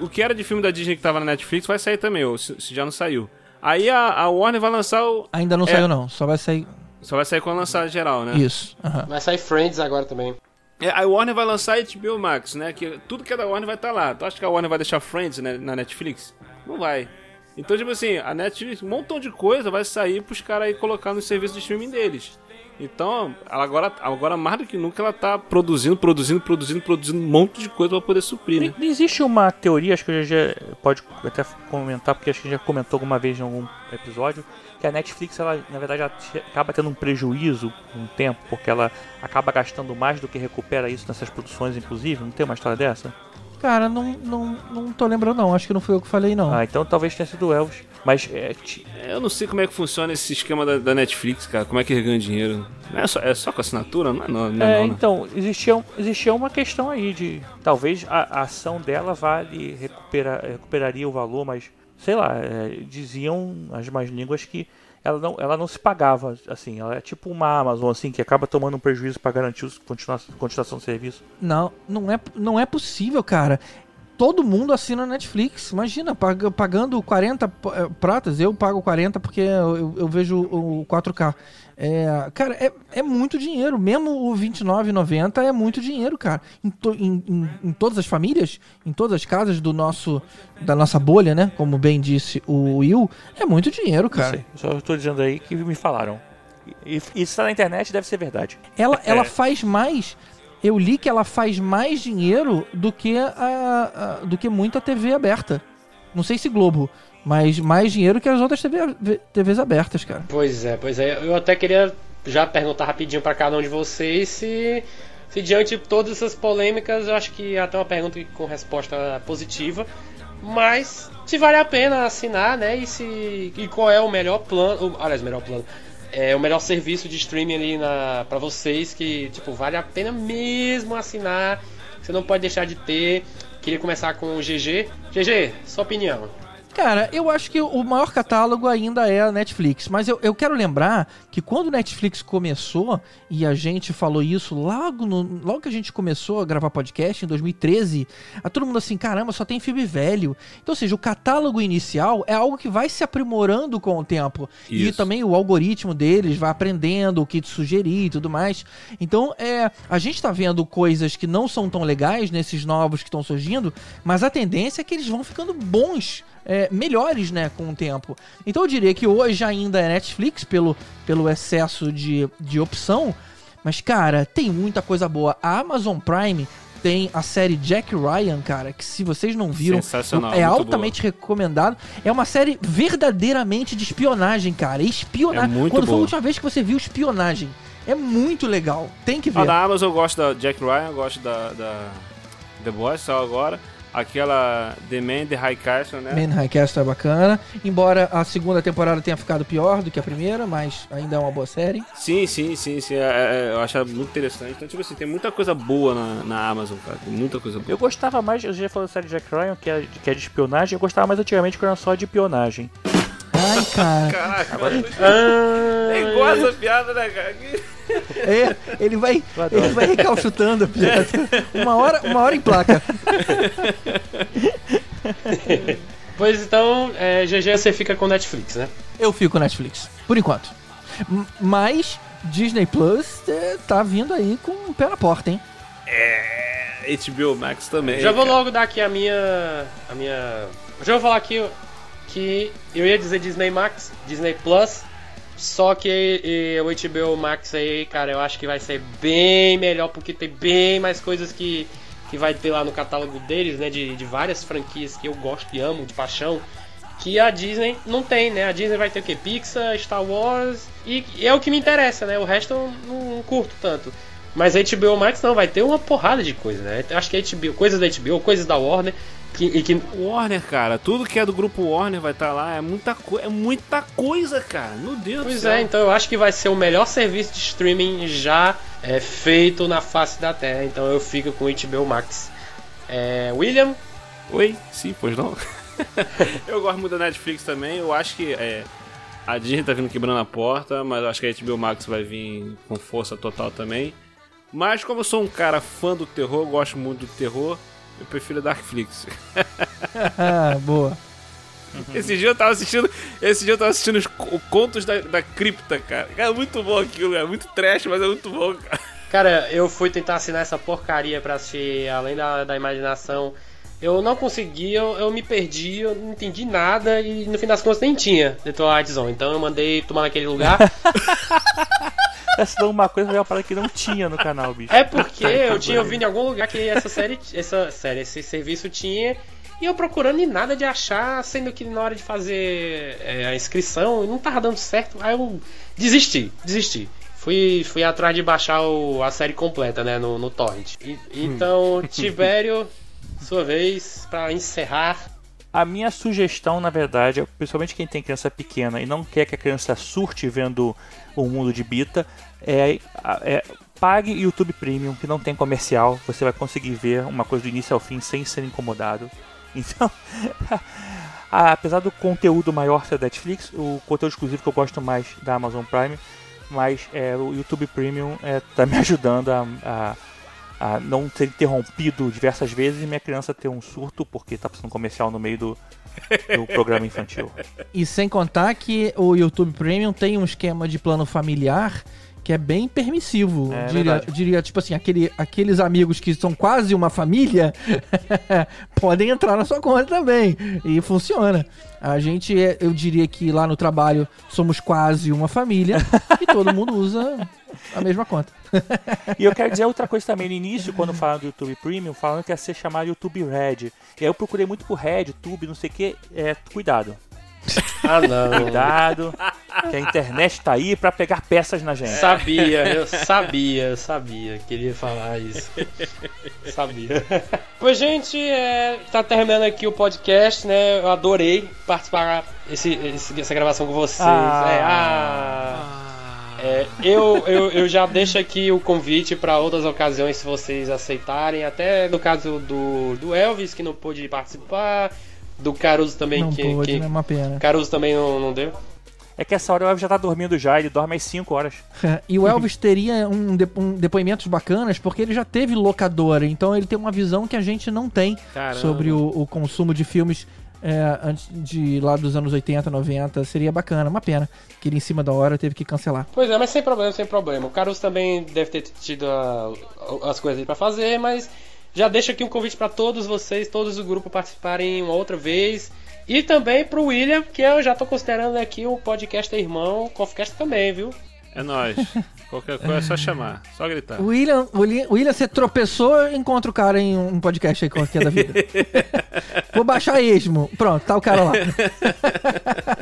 O que era de filme da Disney que tava na Netflix vai sair também, ou se, se já não saiu. Aí a, a Warner vai lançar o. Ainda não É. saiu, não. Só vai sair Só vai sair quando lançar geral, né? isso. aham. Vai sair Friends agora também. É, a Warner vai lançar HBO Max, né? Que tudo que é da Warner vai estar lá. Tu acha que a Warner vai deixar Friends né, na Netflix? Não vai. Então, tipo assim, a Netflix, um montão de coisa vai sair pros caras aí colocar no serviço de streaming deles. Então, agora, agora mais do que nunca, ela tá produzindo, produzindo, produzindo, produzindo um monte de coisa pra poder suprir, né? Existe uma teoria, acho que gente já pode até comentar, porque acho que a gente já comentou alguma vez em algum episódio, que a Netflix, ela, na verdade, ela acaba tendo um prejuízo com o tempo, porque ela acaba gastando mais do que recupera isso nessas produções, inclusive. Não tem uma história dessa? Cara, não, não, não tô lembrando, não. Acho que não foi eu que falei, não. Ah, então talvez tenha sido o Elvis. Mas é, ti- Eu não sei como é que funciona esse esquema da, da Netflix, cara. Como é que eles ganham dinheiro? Não é, só, é só com assinatura? Não é, não, não, É, não, né? então, existia, existia uma questão aí de. Talvez a, a ação dela vale, recupera, recuperaria o valor, mas sei lá, é, diziam as más línguas que ela não, ela não se pagava, assim, ela é tipo uma Amazon, assim, que acaba tomando um prejuízo para garantir a continuação, do serviço. Não, não é, não é possível, cara. Todo mundo assina Netflix. Imagina, pag- pagando 40 p- eh, pratas, eu pago 40 porque eu, eu- vejo o 4K. É, cara, é, é muito dinheiro. Mesmo o R$29,90 é muito dinheiro, cara. Em, to- em- em- em todas as famílias, em todas as casas do nosso, da nossa bolha, né? Como bem disse o Will, é muito dinheiro, cara. sei, só estou dizendo aí que me falaram. Isso tá na internet, deve ser verdade. Ela, ela faz mais. Eu li que ela faz mais dinheiro do que a, a- do que muita TV aberta. Não sei se Globo, mas mais dinheiro que as outras TV, TVs abertas, cara. Pois é, pois é. Eu até queria já perguntar rapidinho pra cada um de vocês se, se diante de todas essas polêmicas, eu acho que até uma pergunta com resposta positiva, mas se vale a pena assinar, né? E se e qual é o melhor plano, aliás, o melhor plano, é o melhor serviço de streaming ali na para vocês que tipo vale a pena mesmo assinar, você não pode deixar de ter. Queria começar com o GG. GG, sua opinião. Cara, eu acho que o maior catálogo ainda é a Netflix. Mas eu, eu quero lembrar que quando o Netflix começou, e a gente falou isso logo, no, logo que a gente começou a gravar podcast, em 2013, a todo mundo assim, caramba, só tem filme velho. Então, ou seja, o catálogo inicial é algo que vai se aprimorando com o tempo. E Isso. também o algoritmo deles vai aprendendo o que te sugerir e tudo mais. Então, é, a gente tá vendo coisas que não são tão legais nesses novos que estão surgindo, mas a tendência é que eles vão ficando bons é, melhores, né, com o tempo. Então eu diria que hoje ainda é Netflix pelo, pelo excesso de, de opção, mas cara, tem muita coisa boa. A Amazon Prime tem a série Jack Ryan, cara, que se vocês não viram, é altamente recomendado. É uma série verdadeiramente de espionagem, cara. Espionagem. É muito Quando foi a boa. última vez que você viu espionagem? É muito legal. Tem que ver. Ah, da Amazon eu gosto da Jack Ryan, eu gosto da, da The Boys, só agora. Aquela The Man, The High Castle, né? Man High Castle é bacana. Embora a segunda temporada tenha ficado pior do que a primeira, mas ainda é uma boa série. Sim, sim, sim, sim. é- é- eu acho muito interessante. Então, tipo assim, tem muita coisa boa na, na Amazon, cara. Tem muita coisa boa. Eu gostava mais, eu já falei da série Jack Ryan, que é, que é de espionagem, eu gostava mais antigamente que era só de espionagem. Ai, cara. Caraca, Ah, é igual essa piada, né, cara? É, ele vai, ele vai recalchutando a piada. Uma hora, uma hora em placa. Pois então, é, GG você fica com Netflix, né? Eu fico com Netflix, por enquanto. Mas Disney Plus é, tá vindo aí com o pé na porta, hein? HBO Max também. Já vou cara. logo dar aqui a minha. A minha. Já vou falar aqui que eu ia dizer Disney Max, Disney Plus. Só que e, o HBO Max aí, cara, eu acho que vai ser bem melhor porque tem bem mais coisas que, que vai ter lá no catálogo deles, né? De, de várias franquias que eu gosto e amo de paixão. Que a Disney não tem, né? A Disney vai ter o que? Pixar, Star Wars e, e é o que me interessa, né? O resto eu não, não curto tanto. Mas a HBO Max não, vai ter uma porrada de coisa, né? Acho que a HBO, coisas da HBO, coisas da Warner, que, e que Warner, cara, tudo que é do grupo Warner vai estar lá. É muita, é muita coisa, cara. Meu Deus do Pois céu. é, então eu acho que vai ser o melhor serviço de streaming já é, feito na face da Terra. Então eu fico com o HBO Max. É, William, Oi? Sim, pois não? eu gosto muito da Netflix também. Eu acho que é, a Disney tá vindo quebrando a porta, mas eu acho que a HBO Max vai vir com força total também. Mas como eu sou um cara fã do terror, gosto muito do terror, eu prefiro a Darkflix. Ah, boa. Esse dia eu tava assistindo. Esse dia eu tava assistindo os co- contos da, da cripta, cara. É muito bom aquilo, é muito trash, mas é muito bom, cara. cara, eu fui tentar assinar essa porcaria pra assistir Além da, da Imaginação. Eu não consegui, eu, eu me perdi, eu não entendi nada e no fim das contas nem tinha The Twilight Zone. Então eu mandei tomar naquele lugar. Essa não uma coisa, uma parada que não tinha no canal, bicho. É porque eu tinha ouvido em algum lugar que essa série, essa série, esse serviço tinha. E eu procurando e nada de achar, sendo que na hora de fazer é, a inscrição não tava dando certo. Aí eu desisti, desisti. Fui, fui atrás de baixar o- a série completa, né, no, no torrent. E- então, Tibério, sua vez, pra encerrar. A minha sugestão, na verdade, é, principalmente quem tem criança pequena e não quer que a criança surte vendo o mundo de Bita, é, é pague YouTube Premium, que não tem comercial. Você vai conseguir ver uma coisa do início ao fim sem ser incomodado. Então, apesar do conteúdo maior ser da Netflix, o conteúdo exclusivo que eu gosto mais da Amazon Prime, mas é, o YouTube Premium está me ajudando a, a a não ser interrompido diversas vezes e minha criança ter um surto porque tá passando comercial no meio do, do programa infantil. E sem contar que o YouTube Premium tem um esquema de plano familiar que é bem permissivo. É diria, verdade. diria, tipo assim, aquele, aqueles amigos que são quase uma família podem entrar na sua conta também. E funciona. A gente, é- eu diria que lá no trabalho somos quase uma família e todo mundo usa a mesma conta. E eu quero dizer outra coisa também. No início, quando falaram do YouTube Premium, falando que ia ser chamado YouTube Red. E aí eu procurei muito por Red, Tube, não sei o que. É, cuidado. Ah, não. Cuidado. que a internet tá aí pra pegar peças na gente. Sabia, eu sabia, eu sabia que ele ia falar isso. Sabia. Pois, gente, é, tá terminando aqui o podcast, né? Eu adorei participar esse, esse- essa gravação com vocês. Ah. É, ah. É, eu, eu, eu já deixo aqui o convite para outras ocasiões, se vocês aceitarem. Até no caso do, do Elvis, que não pôde participar. Do Caruso também, Não que, pôde, que né? Uma pena. Caruso também não, não deu. É que essa hora o Elvis já tá dormindo já, ele dorme às 5 horas. E o Elvis teria um, de- um depoimentos bacanas porque ele já teve locadora, então ele tem uma visão que a gente não tem Caramba. sobre o, o consumo de filmes é, antes de lá dos anos 80, 90. Seria bacana, uma pena que ele em cima da hora teve que cancelar. Pois é, mas sem problema, sem problema. O Caruso também deve ter tido a- as coisas pra fazer, mas já deixo aqui um convite pra todos vocês, todos do grupo participarem uma outra vez. E também pro William, que eu já tô considerando aqui o podcast irmão, o Confcast também, viu? É nóis. Qualquer coisa é só chamar, só gritar. O William, o William, o William, você tropeçou, encontra o cara em um podcast aí qualquer da vida. Vou baixar esmo. Pronto, tá o cara lá.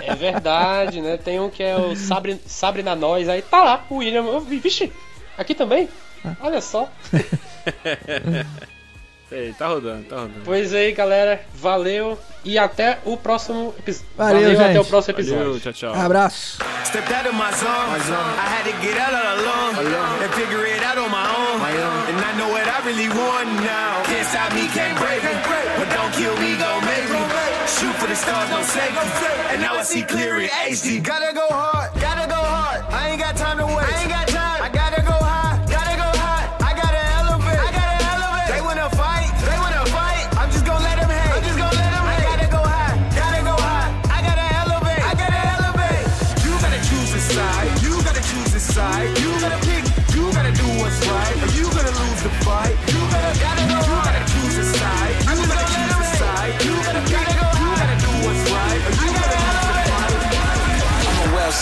É verdade, né? Tem um que é o Sabre, Sabre na Nós, aí tá lá, o William. Eu Vixe, aqui também? Olha só. Ei, tá rodando, tá rodando. Pois aí, galera. Valeu e até o próximo episódio. Valeu, até gente. o próximo episódio. Valeu, tchau, tchau. Abraço. Stepped out of my zone. I had to get out all alone and figure it out on my own. And I know what I really want now. Can't stop me, can't break me. But don't kill me, gon' make me. Shoot for the stars, no safety. And now I see clear in HD. Gotta go hard, gotta go hard. I ain't got time to waste.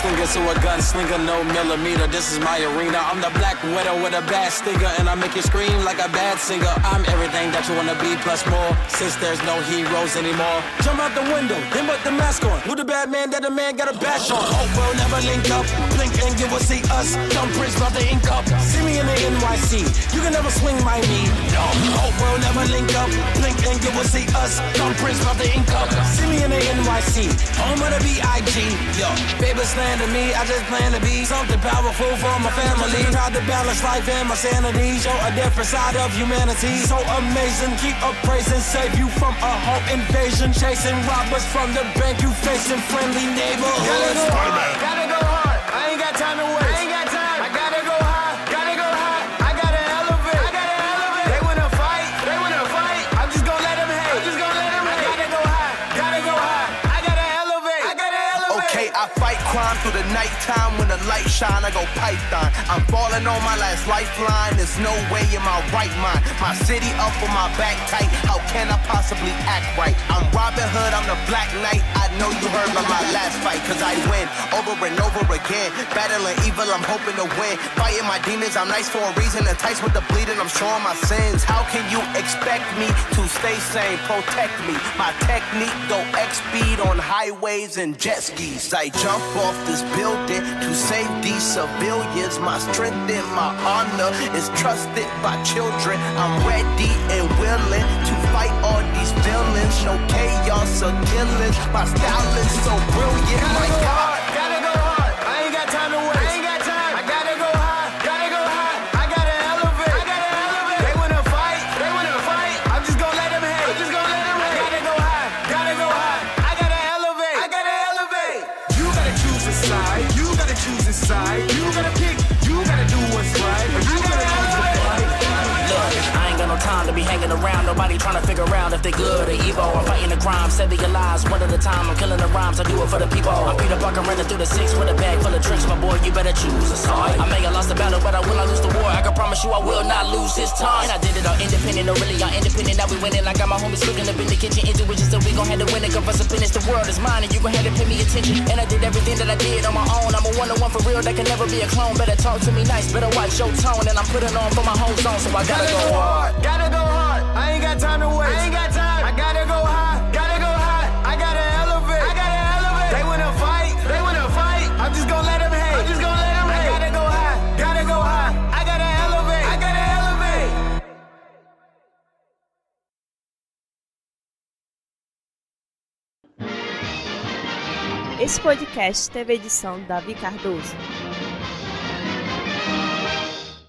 Slinger, so a gunslinger, no millimeter. This is my arena. I'm the black widow with a bad stinger, and I make you scream like a bad singer. I'm everything that you wanna be, plus more. Since there's no heroes anymore, jump out the window, then put the mask on. Who the bad man that a man got a bash on? Hope we'll never link up. Blink and you will see us. Dumb prince about the ink up. See me in the NYC. You can never swing my knee. No, hope we'll never link up. Blink and you will see us. Dumb prince about the ink up. See me in the NYC. Home of the B.I.G. Yo, baby slander me. I just plan to be something powerful for my family. Try to balance life and my sanity. Show a different side of humanity. So amazing. Keep up praising. Save you from a home invasion. Chasing robbers from the bank. You facing friendly neighborhoods. Gotta go hard, gotta go hard. I ain't got time to waste. I ain't got time. I gotta go high, gotta go high. I gotta elevate, I gotta elevate. They wanna fight, they wanna fight. I'm just gonna let them hate. I'm just gonna let them hate. I gotta go high, gotta go high. I gotta elevate, I gotta elevate. Okay, I fight through the nighttime when the light shine. I go python. I'm falling on my last lifeline. There's no way in my right mind. My city up on my back tight. How can I possibly act right? I'm Robin Hood. I'm the Black Knight. I know you heard about my last fight, cause I win over and over again. Battling evil, I'm hoping to win. Fighting my demons, I'm nice for a reason. Enticed with the bleeding, I'm showing my sins. How can you expect me to stay sane? Protect me. My technique go X speed on highways and jet skis. I jump off this building to save these civilians. My strength and my honor is trusted by children. I'm ready and willing to fight all these villains. No chaos or killings. My style is so brilliant. My God. They good or evil. I'm fighting the crime, saving your lives one at a time. I'm killing the rhymes, I do it for the people. I'm Peter Parker running through the six with a bag full of tricks. My boy, you better choose a side. I may have lost the battle, but I will not lose the war. I can promise you I will not lose this time. And I did it all independent, no really all independent. Now we winning. I got my homies cooking up in the kitchen. Intuition, so we gon' have to win it. Cause us to finish the world is mine, and you gon' have to pay me attention. And I did everything that I did on my own. I'm a one on one for real, that can never be a clone. Better talk to me nice, better watch your tone. And I'm putting on for my whole zone, so I gotta go hard. Gotta go. I ain't got time to waste. I ain't got time. I gotta go high. Gotta go high. I gotta elevate. I gotta elevate. They wanna fight. They wanna fight. I'm just gonna let them hate. I'm just gonna let them hate. I gotta go high. Gotta go high. I gotta elevate. I gotta elevate. Esse podcast teve edição Davi Cardoso.